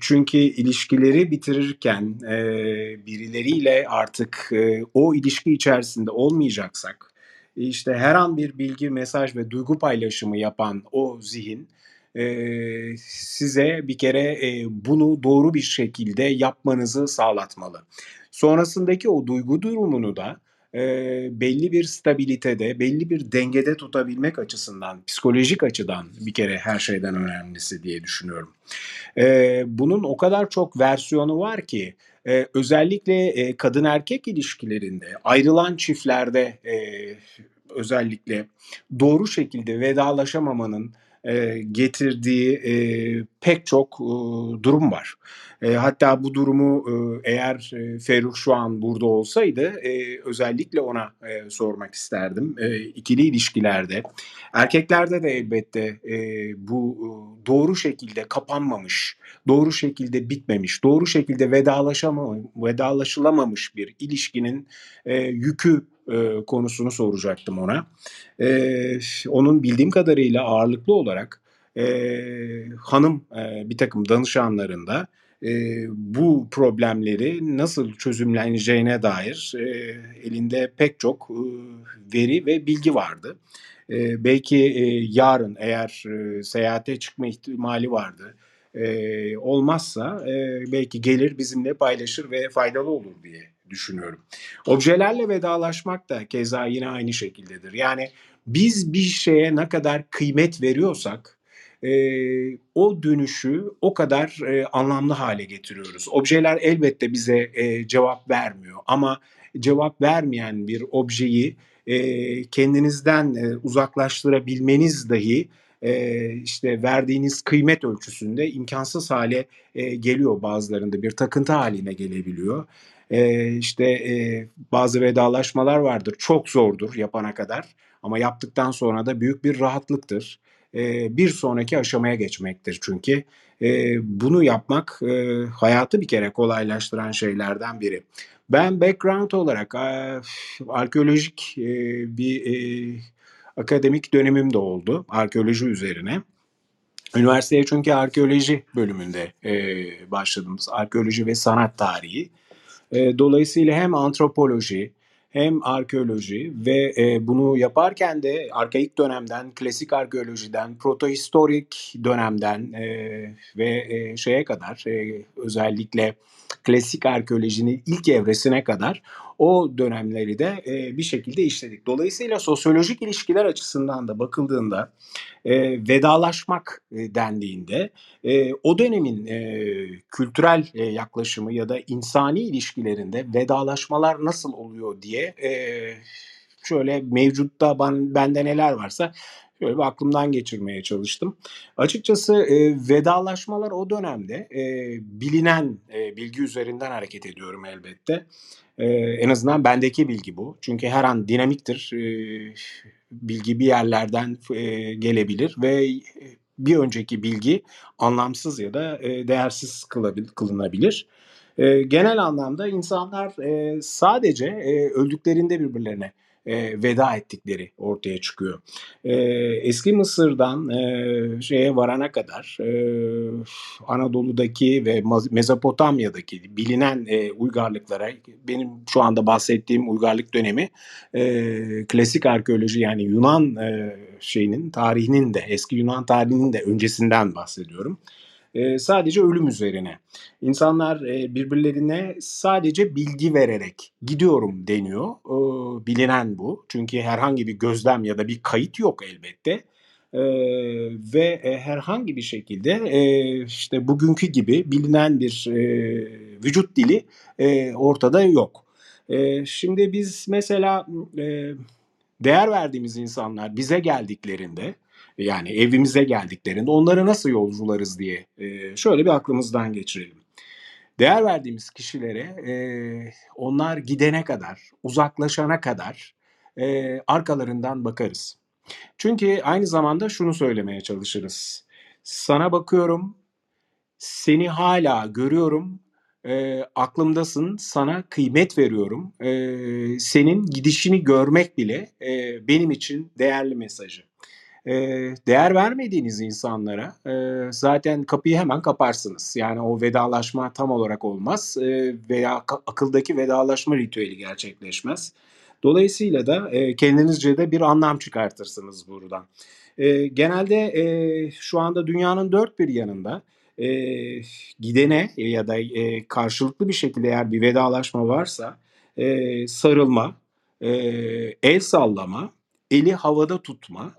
Çünkü ilişkileri bitirirken, eee, birileriyle artık, eee, o ilişki içerisinde olmayacaksak, işte, her an bir bilgi, mesaj ve duygu paylaşımı yapan o zihin, eee, size bir kere, eee, bunu doğru bir şekilde yapmanızı sağlatmalı. Sonrasındaki o duygu durumunu da, eee, belli bir stabilitede, belli bir dengede tutabilmek açısından, psikolojik açıdan bir kere her şeyden önemlisi diye düşünüyorum. Eee, bunun o kadar çok versiyonu var ki, eee, özellikle, eee, kadın erkek ilişkilerinde, ayrılan çiftlerde, eee, özellikle doğru şekilde vedalaşamamanın, eee, getirdiği, eee, pek çok, ııı, durum var. Hatta bu durumu, eğer, eee, Ferruh şu an burada olsaydı, özellikle ona, sormak isterdim. Eee, ikili ilişkilerde, erkeklerde de elbette, bu, doğru şekilde kapanmamış, doğru şekilde bitmemiş, doğru şekilde vedalaşama vedalaşılamamış bir ilişkinin, yükü, eee, konusunu soracaktım ona. Eee, onun bildiğim kadarıyla ağırlıklı olarak, eee, hanım, eee, birtakım danışanlarında, eee, bu problemleri nasıl çözümleneceğine dair, eee, elinde pek çok, ııı, veri ve bilgi vardı. Eee, belki, eee, yarın eğer, eee, seyahate çıkma ihtimali vardı, eee, olmazsa, eee, belki gelir bizimle paylaşır ve faydalı olur diye düşünüyorum. Objelerle vedalaşmak da keza yine aynı şekildedir. Yani biz bir şeye ne kadar kıymet veriyorsak, eee, o dönüşü o kadar, eee, anlamlı hâle getiriyoruz. Objeler elbette bize, eee, cevap vermiyor ama cevap vermeyen bir objeyi, eee, kendinizden, eee, uzaklaştırabilmeniz dahi, eee, işte, verdiğiniz kıymet ölçüsünde imkânsız hâle, eee, geliyor bazılarında. Bir takıntı hâline gelebiliyor. Eee, işte, eee, bazı vedalaşmalar vardır, çok zordur yapana kadar ama yaptıktan sonra da büyük bir rahatlıktır. Eee, bir sonraki aşamaya geçmektir çünkü. Eee, bunu yapmak, eee, hayatı bir kere kolaylaştıran şeylerden biri. Ben background olarak, aaa, arkeolojik, eee, bir, eee, akademik dönemim de oldu arkeoloji üzerine. Üniversiteye çünkü arkeoloji bölümünde, eee, başladım. Arkeoloji ve sanat tarihi. Eee, dolayısıyla hem antropoloji hem arkeoloji ve e, bunu yaparken de arkaik dönemden, klasik arkeolojiden, protohistorik dönemden e, ve e, şeye kadar özellikle klasik arkeolojinin ilk evresine kadar o dönemleri de e, bir şekilde işledik. Dolayısıyla sosyolojik ilişkiler açısından da bakıldığında e, vedalaşmak e, dendiğinde e, o dönemin e, kültürel e, yaklaşımı ya da insani ilişkilerinde vedalaşmalar nasıl oluyor diye e, şöyle mevcutta ben, bende neler varsa şöyle bir aklımdan geçirmeye çalıştım. Açıkçası e, vedalaşmalar o dönemde e, bilinen e, bilgi üzerinden hareket ediyorum elbette. E, en azından bendeki bilgi bu. Çünkü her an dinamiktir. E, bilgi bir yerlerden e, gelebilir ve bir önceki bilgi anlamsız ya da e, değersiz kılınabilir. E, genel anlamda insanlar e, sadece e, öldüklerinde birbirlerine e, veda ettikleri ortaya çıkıyor. E, eski Mısır'dan e, şeye varana kadar e, Anadolu'daki ve Mezopotamya'daki bilinen e, uygarlıklara benim şu anda bahsettiğim uygarlık dönemi e, klasik arkeoloji yani Yunan e, şeyinin tarihinin de eski Yunan tarihinin de öncesinden bahsediyorum sadece ölüm üzerine. İnsanlar birbirlerine sadece bilgi vererek gidiyorum deniyor. Bilinen bu. Çünkü herhangi bir gözlem ya da bir kayıt yok elbette. Ve herhangi bir şekilde işte bugünkü gibi bilinen bir vücut dili ortada yok. Şimdi biz mesela değer verdiğimiz insanlar bize geldiklerinde yani evimize geldiklerinde onları nasıl yolcularız diye e, şöyle bir aklımızdan geçirelim. Değer verdiğimiz kişilere e, onlar gidene kadar, uzaklaşana kadar e, arkalarından bakarız. Çünkü aynı zamanda şunu söylemeye çalışırız. Sana bakıyorum, seni hala görüyorum, e, aklımdasın, sana kıymet veriyorum. E, senin gidişini görmek bile e, benim için değerli mesajı değer vermediğiniz insanlara zaten kapıyı hemen kaparsınız. Yani o vedalaşma tam olarak olmaz veya akıldaki vedalaşma ritüeli gerçekleşmez. Dolayısıyla da kendinizce de bir anlam çıkartırsınız buradan. Genelde şu anda dünyanın dört bir yanında gidene ya da karşılıklı bir şekilde eğer bir vedalaşma varsa sarılma, el sallama, eli havada tutma,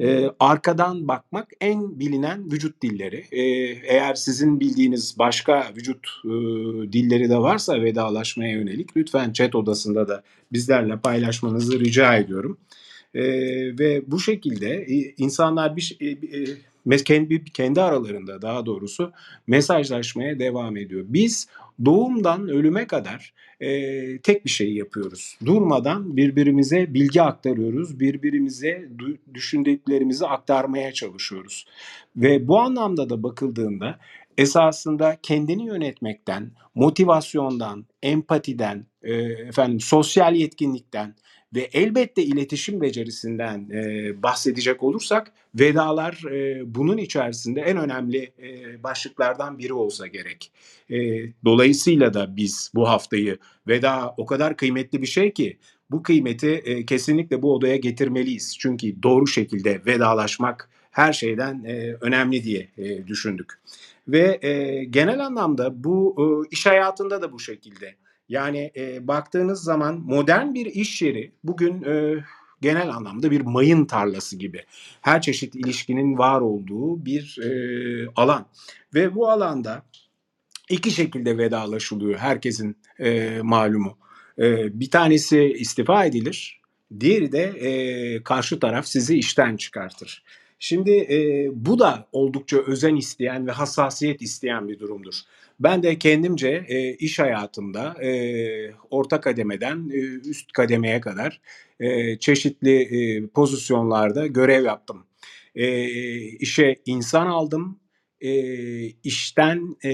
e, arkadan bakmak en bilinen vücut dilleri. E, eğer sizin bildiğiniz başka vücut e, dilleri de varsa vedalaşmaya yönelik lütfen chat odasında da bizlerle paylaşmanızı rica ediyorum. E, ve bu şekilde e, insanlar bir e, e, kendi, kendi aralarında daha doğrusu mesajlaşmaya devam ediyor. Biz doğumdan ölüme kadar e, tek bir şey yapıyoruz. Durmadan birbirimize bilgi aktarıyoruz, birbirimize düşündüklerimizi aktarmaya çalışıyoruz. Ve bu anlamda da bakıldığında esasında kendini yönetmekten, motivasyondan, empatiden, e, efendim sosyal yetkinlikten, ve elbette iletişim becerisinden e, bahsedecek olursak vedalar e, bunun içerisinde en önemli e, başlıklardan biri olsa gerek. E, dolayısıyla da biz bu haftayı veda o kadar kıymetli bir şey ki bu kıymeti e, kesinlikle bu odaya getirmeliyiz. Çünkü doğru şekilde vedalaşmak her şeyden e, önemli diye e, düşündük. Ve e, genel anlamda bu e, iş hayatında da bu şekilde. Yani e, baktığınız zaman modern bir iş yeri bugün e, genel anlamda bir mayın tarlası gibi. Her çeşit ilişkinin var olduğu bir e, alan. Ve bu alanda iki şekilde vedalaşılıyor herkesin e, malumu. E, bir tanesi istifa edilir, diğeri de e, karşı taraf sizi işten çıkartır. Şimdi e, bu da oldukça özen isteyen ve hassasiyet isteyen bir durumdur. Ben de kendimce e, iş hayatımda e, orta kademeden e, üst kademeye kadar e, çeşitli e, pozisyonlarda görev yaptım. E, işe insan aldım, e, işten e,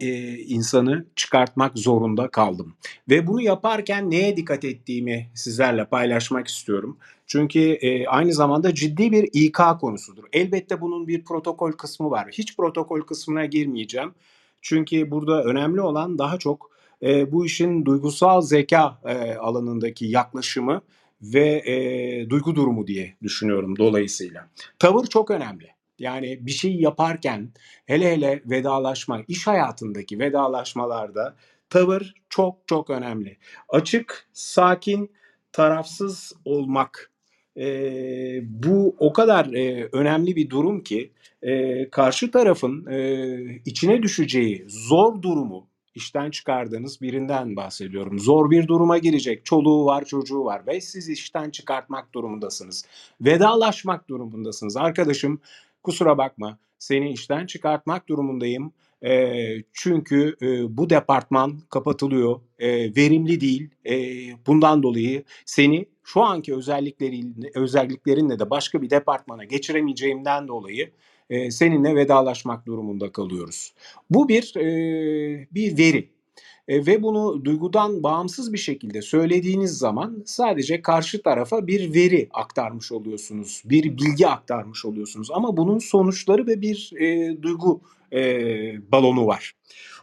e, insanı çıkartmak zorunda kaldım. Ve bunu yaparken neye dikkat ettiğimi sizlerle paylaşmak istiyorum. Çünkü e, aynı zamanda ciddi bir İK konusudur. Elbette bunun bir protokol kısmı var. Hiç protokol kısmına girmeyeceğim. Çünkü burada önemli olan daha çok e, bu işin duygusal zeka e, alanındaki yaklaşımı ve e, duygu durumu diye düşünüyorum dolayısıyla. Tavır çok önemli. Yani bir şey yaparken hele hele vedalaşma, iş hayatındaki vedalaşmalarda tavır çok çok önemli. Açık, sakin, tarafsız olmak. E, bu o kadar e, önemli bir durum ki e, karşı tarafın e, içine düşeceği zor durumu işten çıkardığınız birinden bahsediyorum. Zor bir duruma girecek. Çoluğu var, çocuğu var ve siz işten çıkartmak durumundasınız. Vedalaşmak durumundasınız. Arkadaşım kusura bakma seni işten çıkartmak durumundayım. E, çünkü e, bu departman kapatılıyor. E, verimli değil. E, bundan dolayı seni şu anki özelliklerinle, özelliklerinle de başka bir departmana geçiremeyeceğimden dolayı e, seninle vedalaşmak durumunda kalıyoruz. Bu bir e, bir veri e, ve bunu duygudan bağımsız bir şekilde söylediğiniz zaman sadece karşı tarafa bir veri aktarmış oluyorsunuz, bir bilgi aktarmış oluyorsunuz. Ama bunun sonuçları ve bir e, duygu e, balonu var.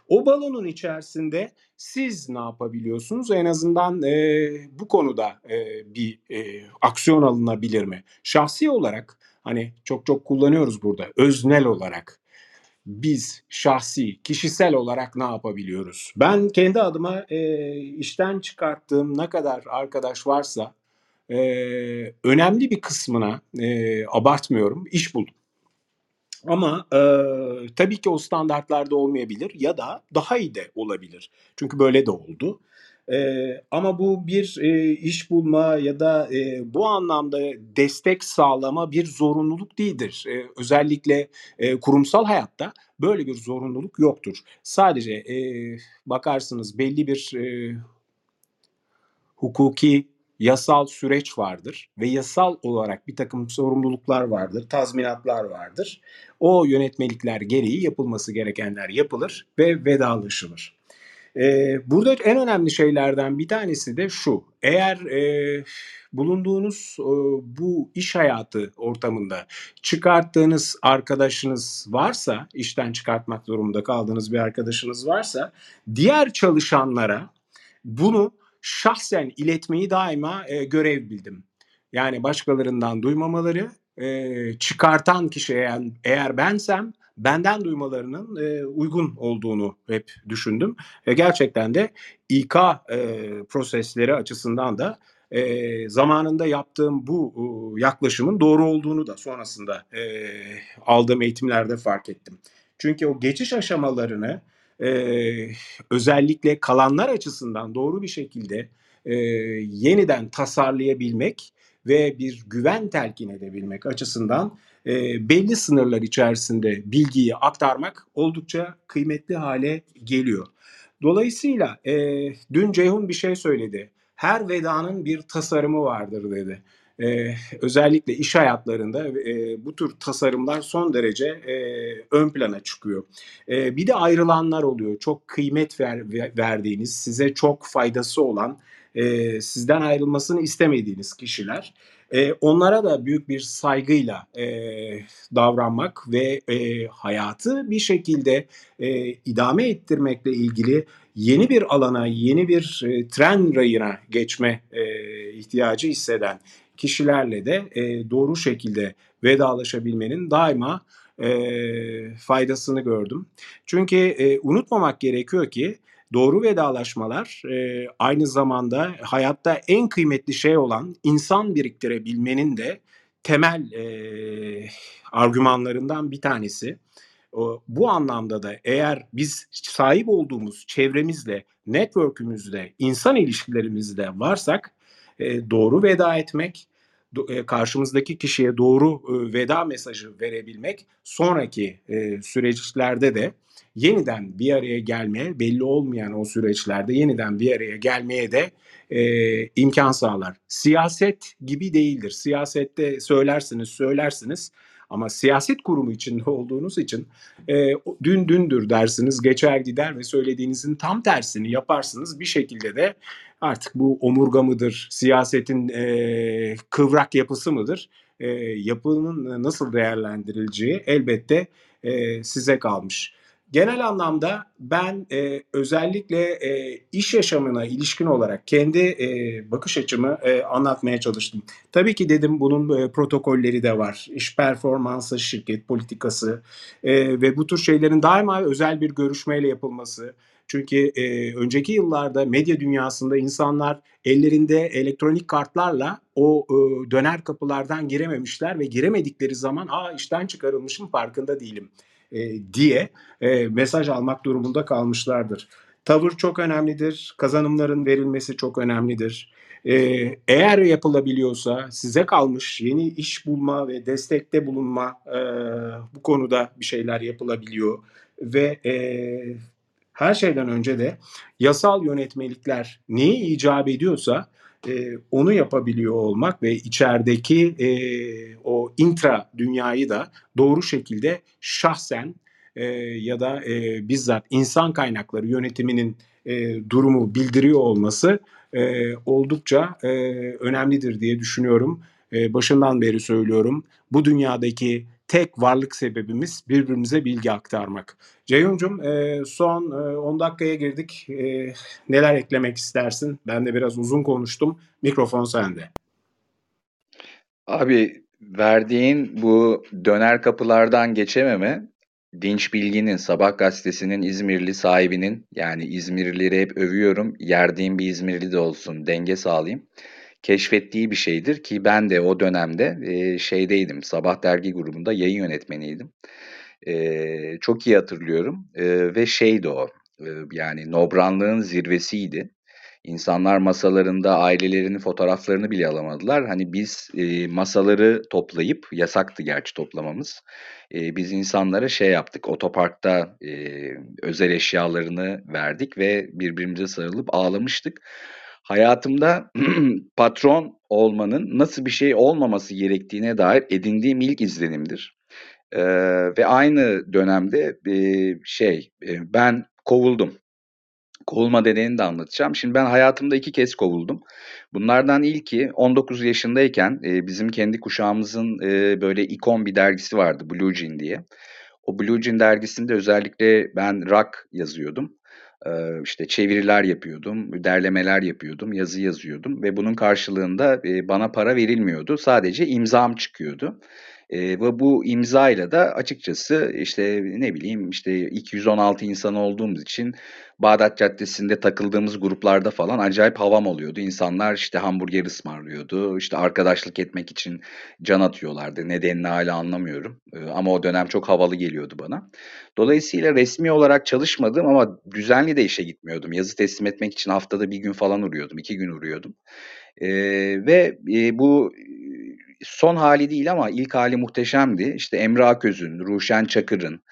O balonun içerisinde siz ne yapabiliyorsunuz? En azından e, bu konuda e, bir e, aksiyon alınabilir mi? Şahsi olarak hani çok çok kullanıyoruz burada öznel olarak biz şahsi, kişisel olarak ne yapabiliyoruz? Ben kendi adıma e, işten çıkarttığım ne kadar arkadaş varsa e, önemli bir kısmına e, abartmıyorum, iş buldum. Ama e, tabii ki o standartlarda olmayabilir ya da daha iyi de olabilir. Çünkü böyle de oldu. E, ama bu bir e, iş bulma ya da e, bu anlamda destek sağlama bir zorunluluk değildir. E, özellikle e, kurumsal hayatta böyle bir zorunluluk yoktur. Sadece e, bakarsınız belli bir e, hukuki yasal süreç vardır ve yasal olarak bir takım sorumluluklar vardır, tazminatlar vardır. O yönetmelikler gereği yapılması gerekenler yapılır ve vedalaşılır. Ee, burada en önemli şeylerden bir tanesi de şu. Eğer e, bulunduğunuz e, bu iş hayatı ortamında çıkarttığınız arkadaşınız varsa, işten çıkartmak durumunda kaldığınız bir arkadaşınız varsa, diğer çalışanlara bunu şahsen iletmeyi daima e, görev bildim. Yani başkalarından duymamaları, e, çıkartan kişi eğer, eğer bensem benden duymalarının e, uygun olduğunu hep düşündüm. Ve gerçekten de İK e, prosesleri açısından da e, zamanında yaptığım bu e, yaklaşımın doğru olduğunu da sonrasında e, aldığım eğitimlerde fark ettim. Çünkü o geçiş aşamalarını e, özellikle kalanlar açısından doğru bir şekilde e, yeniden tasarlayabilmek ve bir güven telkin edebilmek açısından e, belli sınırlar içerisinde bilgiyi aktarmak oldukça kıymetli hale geliyor. Dolayısıyla e, dün Ceyhun bir şey söyledi. Her vedanın bir tasarımı vardır dedi. Ee, özellikle iş hayatlarında e, bu tür tasarımlar son derece e, ön plana çıkıyor. E, bir de ayrılanlar oluyor. Çok kıymet ver, verdiğiniz, size çok faydası olan, e, sizden ayrılmasını istemediğiniz kişiler. E, onlara da büyük bir saygıyla e, davranmak ve e, hayatı bir şekilde e, idame ettirmekle ilgili yeni bir alana, yeni bir e, tren rayına geçme e, ihtiyacı hisseden kişilerle de e, doğru şekilde vedalaşabilmenin daima e, faydasını gördüm. Çünkü e, unutmamak gerekiyor ki doğru vedalaşmalar e, aynı zamanda hayatta en kıymetli şey olan insan biriktirebilmenin de temel e, argümanlarından bir tanesi. Bu anlamda da eğer biz sahip olduğumuz çevremizle, network'ümüzle, insan ilişkilerimizde varsak e, doğru veda etmek, karşımızdaki kişiye doğru e, veda mesajı verebilmek sonraki e, süreçlerde de yeniden bir araya gelmeye belli olmayan o süreçlerde yeniden bir araya gelmeye de e, imkan sağlar. Siyaset gibi değildir. Siyasette söylersiniz söylersiniz ama siyaset kurumu içinde olduğunuz için e, dün dündür dersiniz geçer gider ve söylediğinizin tam tersini yaparsınız bir şekilde de artık bu omurga mıdır siyasetin e, kıvrak yapısı mıdır e, yapının nasıl değerlendirileceği elbette e, size kalmış. genel anlamda ben e, özellikle e, iş yaşamına ilişkin olarak kendi e, bakış açımı e, anlatmaya çalıştım. Tabii ki dedim bunun e, protokolleri de var. İş performansı, şirket politikası e, ve bu tür şeylerin daima özel bir görüşmeyle yapılması. Çünkü e, önceki yıllarda medya dünyasında insanlar ellerinde elektronik kartlarla o e, döner kapılardan girememişler ve giremedikleri zaman aa işten çıkarılmışım farkında değilim e, diye e, mesaj almak durumunda kalmışlardır. Tavır çok önemlidir, kazanımların verilmesi çok önemlidir. E, eğer yapılabiliyorsa size kalmış yeni iş bulma ve destekte bulunma e, bu konuda bir şeyler yapılabiliyor ve e, her şeyden önce de yasal yönetmelikler neyi icap ediyorsa e, onu yapabiliyor olmak ve içerideki e, o intra dünyayı da doğru şekilde şahsen e, ya da e, bizzat insan kaynakları yönetiminin e, durumu bildiriyor olması e, oldukça e, önemlidir diye düşünüyorum. E, başından beri söylüyorum. Bu dünyadaki tek varlık sebebimiz birbirimize bilgi aktarmak. Ceyhun'cum e, son e, 10 dakikaya girdik. E, neler eklemek istersin? Ben de biraz uzun konuştum. Mikrofon sende. Abi verdiğin bu döner kapılardan geçememe Dinç Bilgin'in Sabah gazetesinin İzmirli sahibinin yani İzmirlileri hep övüyorum. Yerdiğim bir İzmirli de olsun denge sağlayayım. Keşfettiği bir şeydir ki ben de o dönemde e, şeydeydim. Sabah dergi grubunda yayın yönetmeniydim. E, çok iyi hatırlıyorum e, ve şeydi o e, yani nobranlığın zirvesiydi. İnsanlar masalarında ailelerinin fotoğraflarını bile alamadılar. Hani biz e, masaları toplayıp, yasaktı gerçi toplamamız. E, biz insanlara şey yaptık, otoparkta e, özel eşyalarını verdik ve birbirimize sarılıp ağlamıştık. Hayatımda patron olmanın nasıl bir şey olmaması gerektiğine dair edindiğim ilk izlenimdir. E, ve aynı dönemde e, şey, e, ben kovuldum kovulma deneyini de anlatacağım. Şimdi ben hayatımda iki kez kovuldum. Bunlardan ilki 19 yaşındayken e, bizim kendi kuşağımızın e, böyle ikon bir dergisi vardı Blue Jean diye. O Blue Jean dergisinde özellikle ben rock yazıyordum. İşte çeviriler yapıyordum, derlemeler yapıyordum, yazı yazıyordum ve bunun karşılığında bana para verilmiyordu. Sadece imzam çıkıyordu. E, ve bu imzayla da açıkçası işte ne bileyim işte 216 insan olduğumuz için Bağdat Caddesi'nde takıldığımız gruplarda falan acayip havam oluyordu. İnsanlar işte hamburger ısmarlıyordu. İşte arkadaşlık etmek için can atıyorlardı. Nedenini hala anlamıyorum. E, ama o dönem çok havalı geliyordu bana. Dolayısıyla resmi olarak çalışmadım ama düzenli de işe gitmiyordum. Yazı teslim etmek için haftada bir gün falan uğruyordum. iki gün uğruyordum. E, ve e, bu son hali değil ama ilk hali muhteşemdi. İşte Emre Aköz'ün, Ruşen Çakır'ın,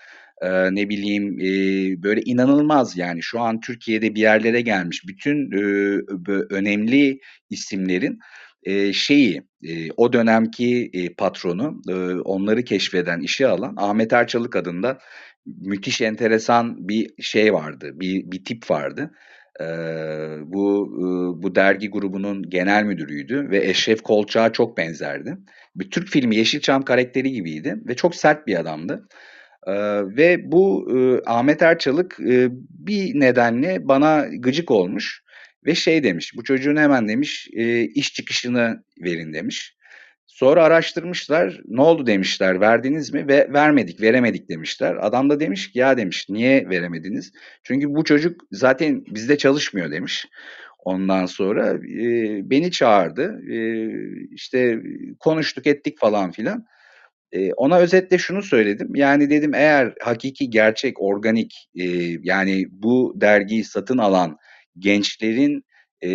e, ne bileyim e, böyle inanılmaz yani şu an Türkiye'de bir yerlere gelmiş bütün e, önemli isimlerin e, şeyi e, o dönemki e, patronu e, onları keşfeden işe alan Ahmet Erçalık adında müthiş enteresan bir şey vardı bir, bir tip vardı. Eee, bu, ııı, bu dergi grubunun genel müdürüydü ve Eşref Kolçak'a çok benzerdi. Bir Türk filmi Yeşilçam karakteri gibiydi ve çok sert bir adamdı. Eee, ve bu, ııı, Ahmet Erçalık, ııı, bir nedenle bana gıcık olmuş ve şey demiş, "Bu çocuğun hemen" demiş, eee, "iş çıkışını verin." demiş. Sonra araştırmışlar. Ne oldu demişler. Verdiniz mi? Ve vermedik, veremedik demişler. Adam da demiş ki ya demiş niye veremediniz? Çünkü bu çocuk zaten bizde çalışmıyor demiş. Ondan sonra e, beni çağırdı. E, işte konuştuk ettik falan filan. E, ona özetle şunu söyledim. Yani dedim eğer hakiki, gerçek, organik e, yani bu dergiyi satın alan gençlerin e,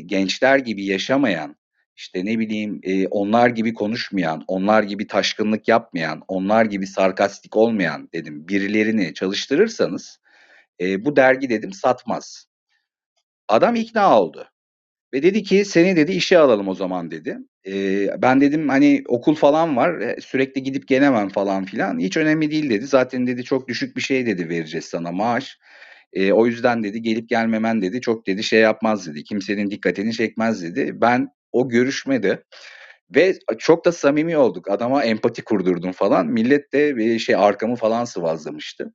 gençler gibi yaşamayan işte ne bileyim e, onlar gibi konuşmayan, onlar gibi taşkınlık yapmayan, onlar gibi sarkastik olmayan dedim birilerini çalıştırırsanız e, bu dergi dedim satmaz. Adam ikna oldu. Ve dedi ki seni dedi işe alalım o zaman dedi. Ee, ben dedim hani okul falan var sürekli gidip gelemem falan filan. Hiç önemli değil dedi. Zaten dedi çok düşük bir şey dedi vereceğiz sana maaş. Ee, o yüzden dedi gelip gelmemen dedi çok dedi şey yapmaz dedi. Kimsenin dikkatini çekmez dedi. Ben o görüşmede ve çok da samimi olduk. Adama empati kurdurdum falan. Millet de şey arkamı falan sıvazlamıştı.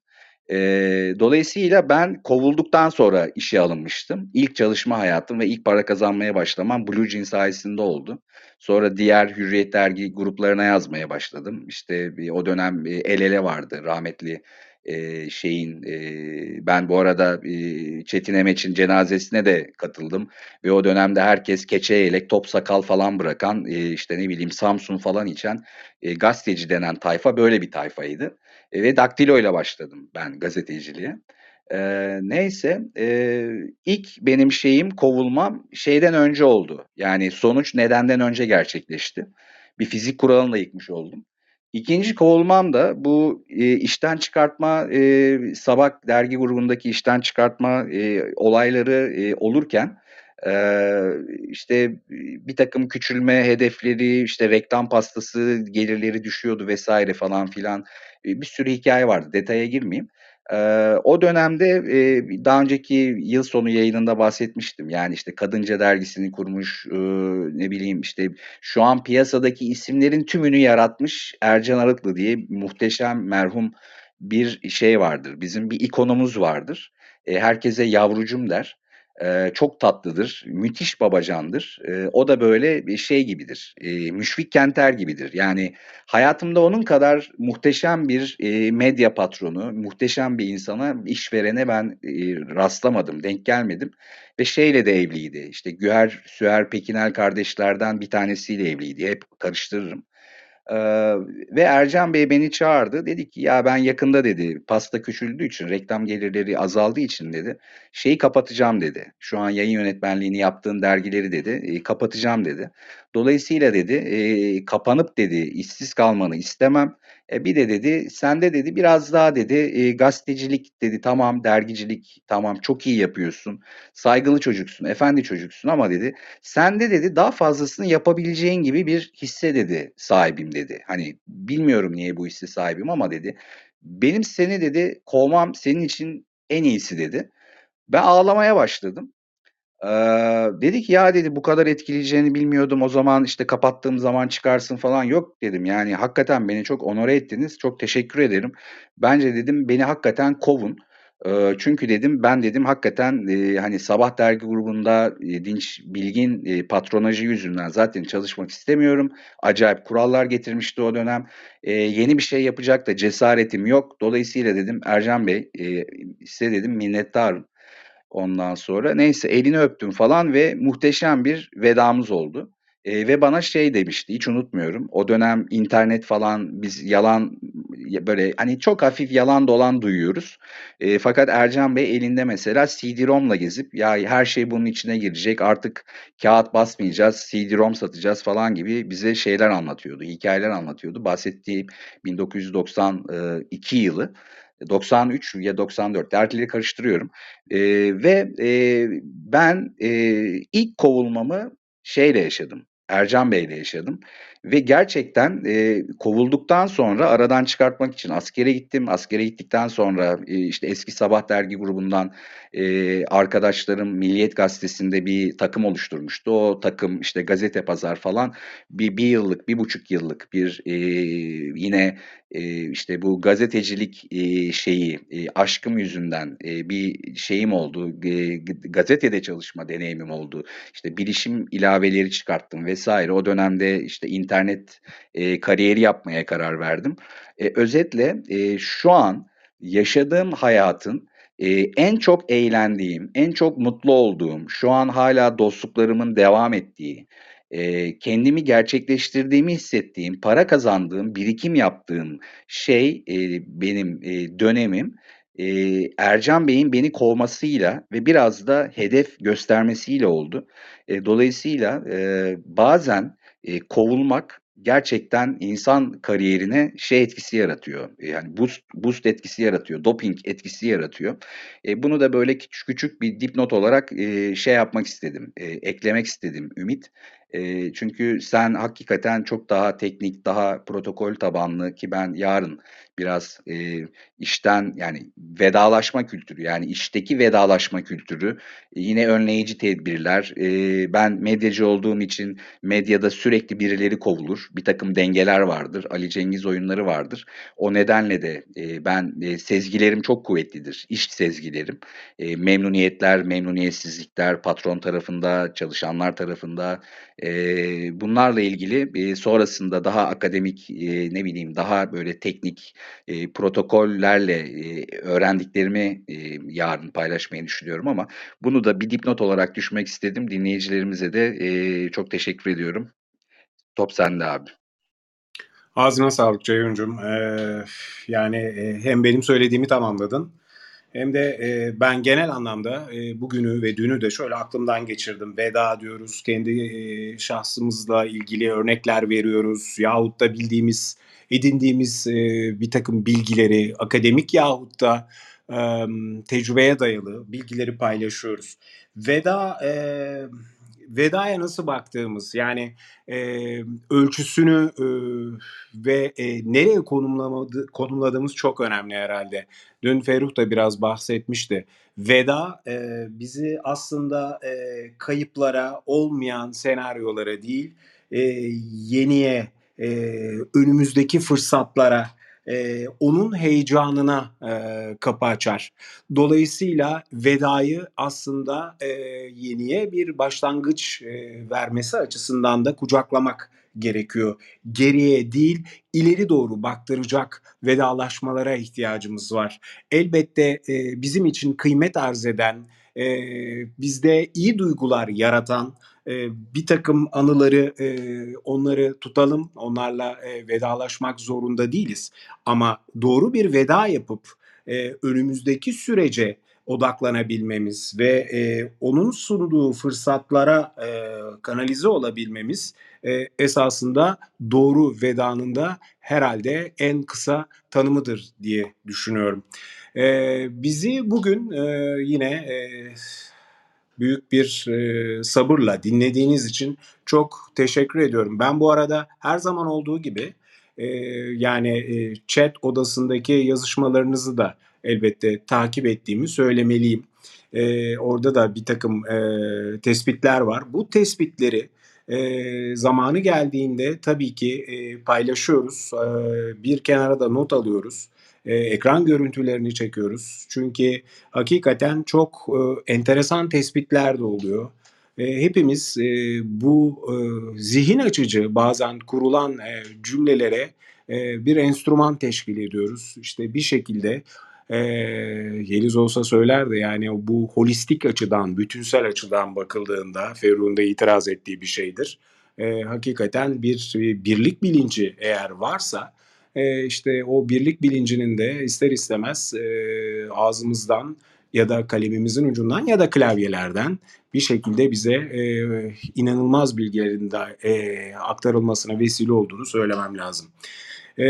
Eee, dolayısıyla ben kovulduktan sonra işe alınmıştım. İlk çalışma hayatım ve ilk para kazanmaya başlamam Blue Jean sayesinde oldu. Sonra diğer Hürriyet dergi gruplarına yazmaya başladım. İşte o dönem e, El Ele vardı rahmetli e, şeyin. E, ben bu arada e, Çetin Emeç'in cenazesine de katıldım. Ve o dönemde herkes keçe yelek, top sakal falan bırakan, e, işte ne bileyim Samsun falan içen e, gazeteci denen tayfa böyle bir tayfaydı. E, ve daktilo ile başladım ben gazeteciliğe. Ee, neyse e, ilk benim şeyim kovulmam şeyden önce oldu. Yani sonuç nedenden önce gerçekleşti. Bir fizik kuralını da yıkmış oldum. İkinci kovulmam da bu e, işten çıkartma e, Sabah dergi grubundaki işten çıkartma e, olayları e, olurken e, işte bir takım küçülme hedefleri, işte reklam pastası gelirleri düşüyordu vesaire falan filan bir sürü hikaye vardı. Detaya girmeyeyim. O dönemde daha önceki yıl sonu yayınında bahsetmiştim. Yani işte Kadınca dergisini kurmuş, ne bileyim işte şu an piyasadaki isimlerin tümünü yaratmış Ercan Arıklı diye muhteşem merhum bir şey vardır. Bizim bir ikonumuz vardır. Herkese yavrucum der. Eee, çok tatlıdır, müthiş babacandır. Eee, o da böyle bir şey gibidir, eee, Müşfik Kenter gibidir. Yani hayatımda onun kadar muhteşem bir eee, medya patronu, muhteşem bir insana, işverene ben eee, rastlamadım, denk gelmedim. Ve şeyle de evliydi, işte Güher Süher Pekinel kardeşlerden bir tanesiyle evliydi. Hep karıştırırım. Eee, ve Ercan Bey beni çağırdı. Dedi ki ya ben yakında dedi pasta küçüldüğü için reklam gelirleri azaldığı için dedi şeyi kapatacağım dedi. Şu an yayın yönetmenliğini yaptığın dergileri dedi e, kapatacağım dedi. Dolayısıyla dedi e, kapanıp dedi işsiz kalmanı istemem. E, bir de dedi sende dedi biraz daha dedi e, gazetecilik dedi tamam dergicilik tamam çok iyi yapıyorsun. Saygılı çocuksun, efendi çocuksun ama dedi sende dedi daha fazlasını yapabileceğin gibi bir hisse dedi sahibim dedi. Hani bilmiyorum niye bu hisse sahibim ama dedi benim seni dedi kovmam senin için en iyisi dedi. Ben ağlamaya başladım. Eee, dedi ki ya dedi bu kadar etkileyeceğini bilmiyordum. O zaman işte kapattığım zaman çıkarsın falan. Yok dedim. Yani hakikaten beni çok onore ettiniz. Çok teşekkür ederim. Bence dedim beni hakikaten kovun. Eee, çünkü dedim ben dedim hakikaten eee, hani Sabah dergi grubunda e, Dinç Bilgin e, patronajı yüzünden zaten çalışmak istemiyorum. Acayip kurallar getirmişti o dönem. E, yeni bir şey yapacak da cesaretim yok. Dolayısıyla dedim Ercan Bey e, size dedim minnettarım. Ondan sonra neyse elini öptüm falan ve muhteşem bir vedamız oldu. Eee, ve bana şey demişti, hiç unutmuyorum. O dönem internet falan biz yalan böyle hani çok hafif yalan dolan duyuyoruz. Eee, fakat Ercan Bey elinde mesela CD-ROM'la gezip ya her şey bunun içine girecek artık kağıt basmayacağız, CD-ROM satacağız falan gibi bize şeyler anlatıyordu, hikayeler anlatıyordu. Bahsettiğim 1992 yılı. 93 ya 94 tarihleri karıştırıyorum. Eee, ve eee, ben eee, ilk kovulmamı şeyle yaşadım. Ercan Bey'le yaşadım ve gerçekten eee, kovulduktan sonra aradan çıkartmak için askere gittim. Askere gittikten sonra eee, işte eski Sabah dergi grubundan eee, arkadaşlarım Milliyet Gazetesi'nde bir takım oluşturmuştu. O takım işte gazete pazar falan bir, bir yıllık, bir buçuk yıllık bir eee, yine eee, işte bu gazetecilik eee, şeyi eee, aşkım yüzünden eee, bir şeyim oldu. Eee, gazetede çalışma deneyimim oldu. İşte bilişim ilaveleri çıkarttım vesaire. O dönemde işte internet eee, kariyeri yapmaya karar verdim. Eee, özetle eee, şu an yaşadığım hayatın eee, en çok eğlendiğim, en çok mutlu olduğum, şu an hala dostluklarımın devam ettiği, eee, kendimi gerçekleştirdiğimi hissettiğim, para kazandığım, birikim yaptığım şey eee, benim eee, dönemim eee, Ercan Bey'in beni kovmasıyla ve biraz da hedef göstermesiyle oldu. Eee, dolayısıyla eee, bazen eee, kovulmak gerçekten insan kariyerine şey etkisi yaratıyor. Yani boost, boost etkisi yaratıyor, doping etkisi yaratıyor. E, bunu da böyle küçük küçük bir dipnot olarak e, şey yapmak istedim, e, eklemek istedim Ümit. Çünkü sen hakikaten çok daha teknik, daha protokol tabanlı ki ben yarın biraz eee, işten yani vedalaşma kültürü yani işteki vedalaşma kültürü yine önleyici tedbirler. Eee, ben medyacı olduğum için medyada sürekli birileri kovulur. Bir takım dengeler vardır. Ali Cengiz oyunları vardır. O nedenle de eee, ben eee, sezgilerim çok kuvvetlidir. İş sezgilerim. Eee, memnuniyetler, memnuniyetsizlikler patron tarafında, çalışanlar tarafında Bunlarla ilgili, sonrasında daha akademik, ne bileyim, daha böyle teknik, protokollerle, öğrendiklerimi, yarın paylaşmayı düşünüyorum ama bunu da bir dipnot olarak düşmek istedim. Dinleyicilerimize de, çok teşekkür ediyorum. Top sende abi. Ağzına sağlık Ceyhuncuğum. Eee, yani hem benim söylediğimi tamamladın hem de e, ben genel anlamda e, bugünü ve dünü de şöyle aklımdan geçirdim. Veda diyoruz, kendi e, şahsımızla ilgili örnekler veriyoruz yahut da bildiğimiz, edindiğimiz e, bir takım bilgileri akademik yahut da e, tecrübeye dayalı bilgileri paylaşıyoruz. Veda e, vedaya nasıl baktığımız yani e, ölçüsünü e, ve e, nereye konumladığımız çok önemli herhalde. Dün Ferruh da biraz bahsetmişti. Veda e, bizi aslında e, kayıplara, olmayan senaryolara değil, e, yeniye, e, önümüzdeki fırsatlara, e, onun heyecanına e, kapı açar. Dolayısıyla vedayı aslında e, yeniye bir başlangıç e, vermesi açısından da kucaklamak gerekiyor. Geriye değil, ileri doğru baktıracak vedalaşmalara ihtiyacımız var. Elbette e, bizim için kıymet arz eden, e, bizde iyi duygular yaratan e, bir takım anıları e, onları tutalım, onlarla e, vedalaşmak zorunda değiliz. Ama doğru bir veda yapıp e, önümüzdeki sürece odaklanabilmemiz ve e, onun sunduğu fırsatlara e, kanalize olabilmemiz e, esasında doğru vedanın da herhalde en kısa tanımıdır diye düşünüyorum. E, bizi bugün e, yine e, büyük bir e, sabırla dinlediğiniz için çok teşekkür ediyorum. Ben bu arada her zaman olduğu gibi e, yani e, chat odasındaki yazışmalarınızı da elbette takip ettiğimi söylemeliyim. E, orada da bir takım e, tespitler var. Bu tespitleri e, zamanı geldiğinde tabii ki e, paylaşıyoruz. E, bir kenara da not alıyoruz. E, ekran görüntülerini çekiyoruz. Çünkü hakikaten çok e, enteresan tespitler de oluyor. E, hepimiz e, bu e, zihin açıcı bazen kurulan e, cümlelere e, bir enstrüman teşkil ediyoruz. İşte bir şekilde e, Yeliz olsa söylerdi yani bu holistik açıdan, bütünsel açıdan bakıldığında Ferruh'un da itiraz ettiği bir şeydir. E, hakikaten bir birlik bilinci eğer varsa e, işte o birlik bilincinin de ister istemez e, ağzımızdan ya da kalemimizin ucundan ya da klavyelerden bir şekilde bize e, inanılmaz bilgilerin de e, aktarılmasına vesile olduğunu söylemem lazım. E,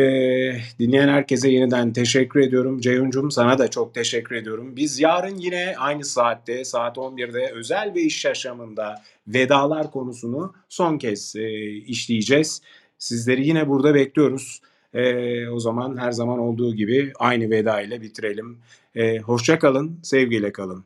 dinleyen herkese yeniden teşekkür ediyorum. Ceyhun'cum sana da çok teşekkür ediyorum. Biz yarın yine aynı saatte saat 11'de özel ve iş yaşamında vedalar konusunu son kez e, işleyeceğiz. Sizleri yine burada bekliyoruz. E, o zaman her zaman olduğu gibi aynı veda ile bitirelim. E, hoşça kalın, sevgiyle kalın.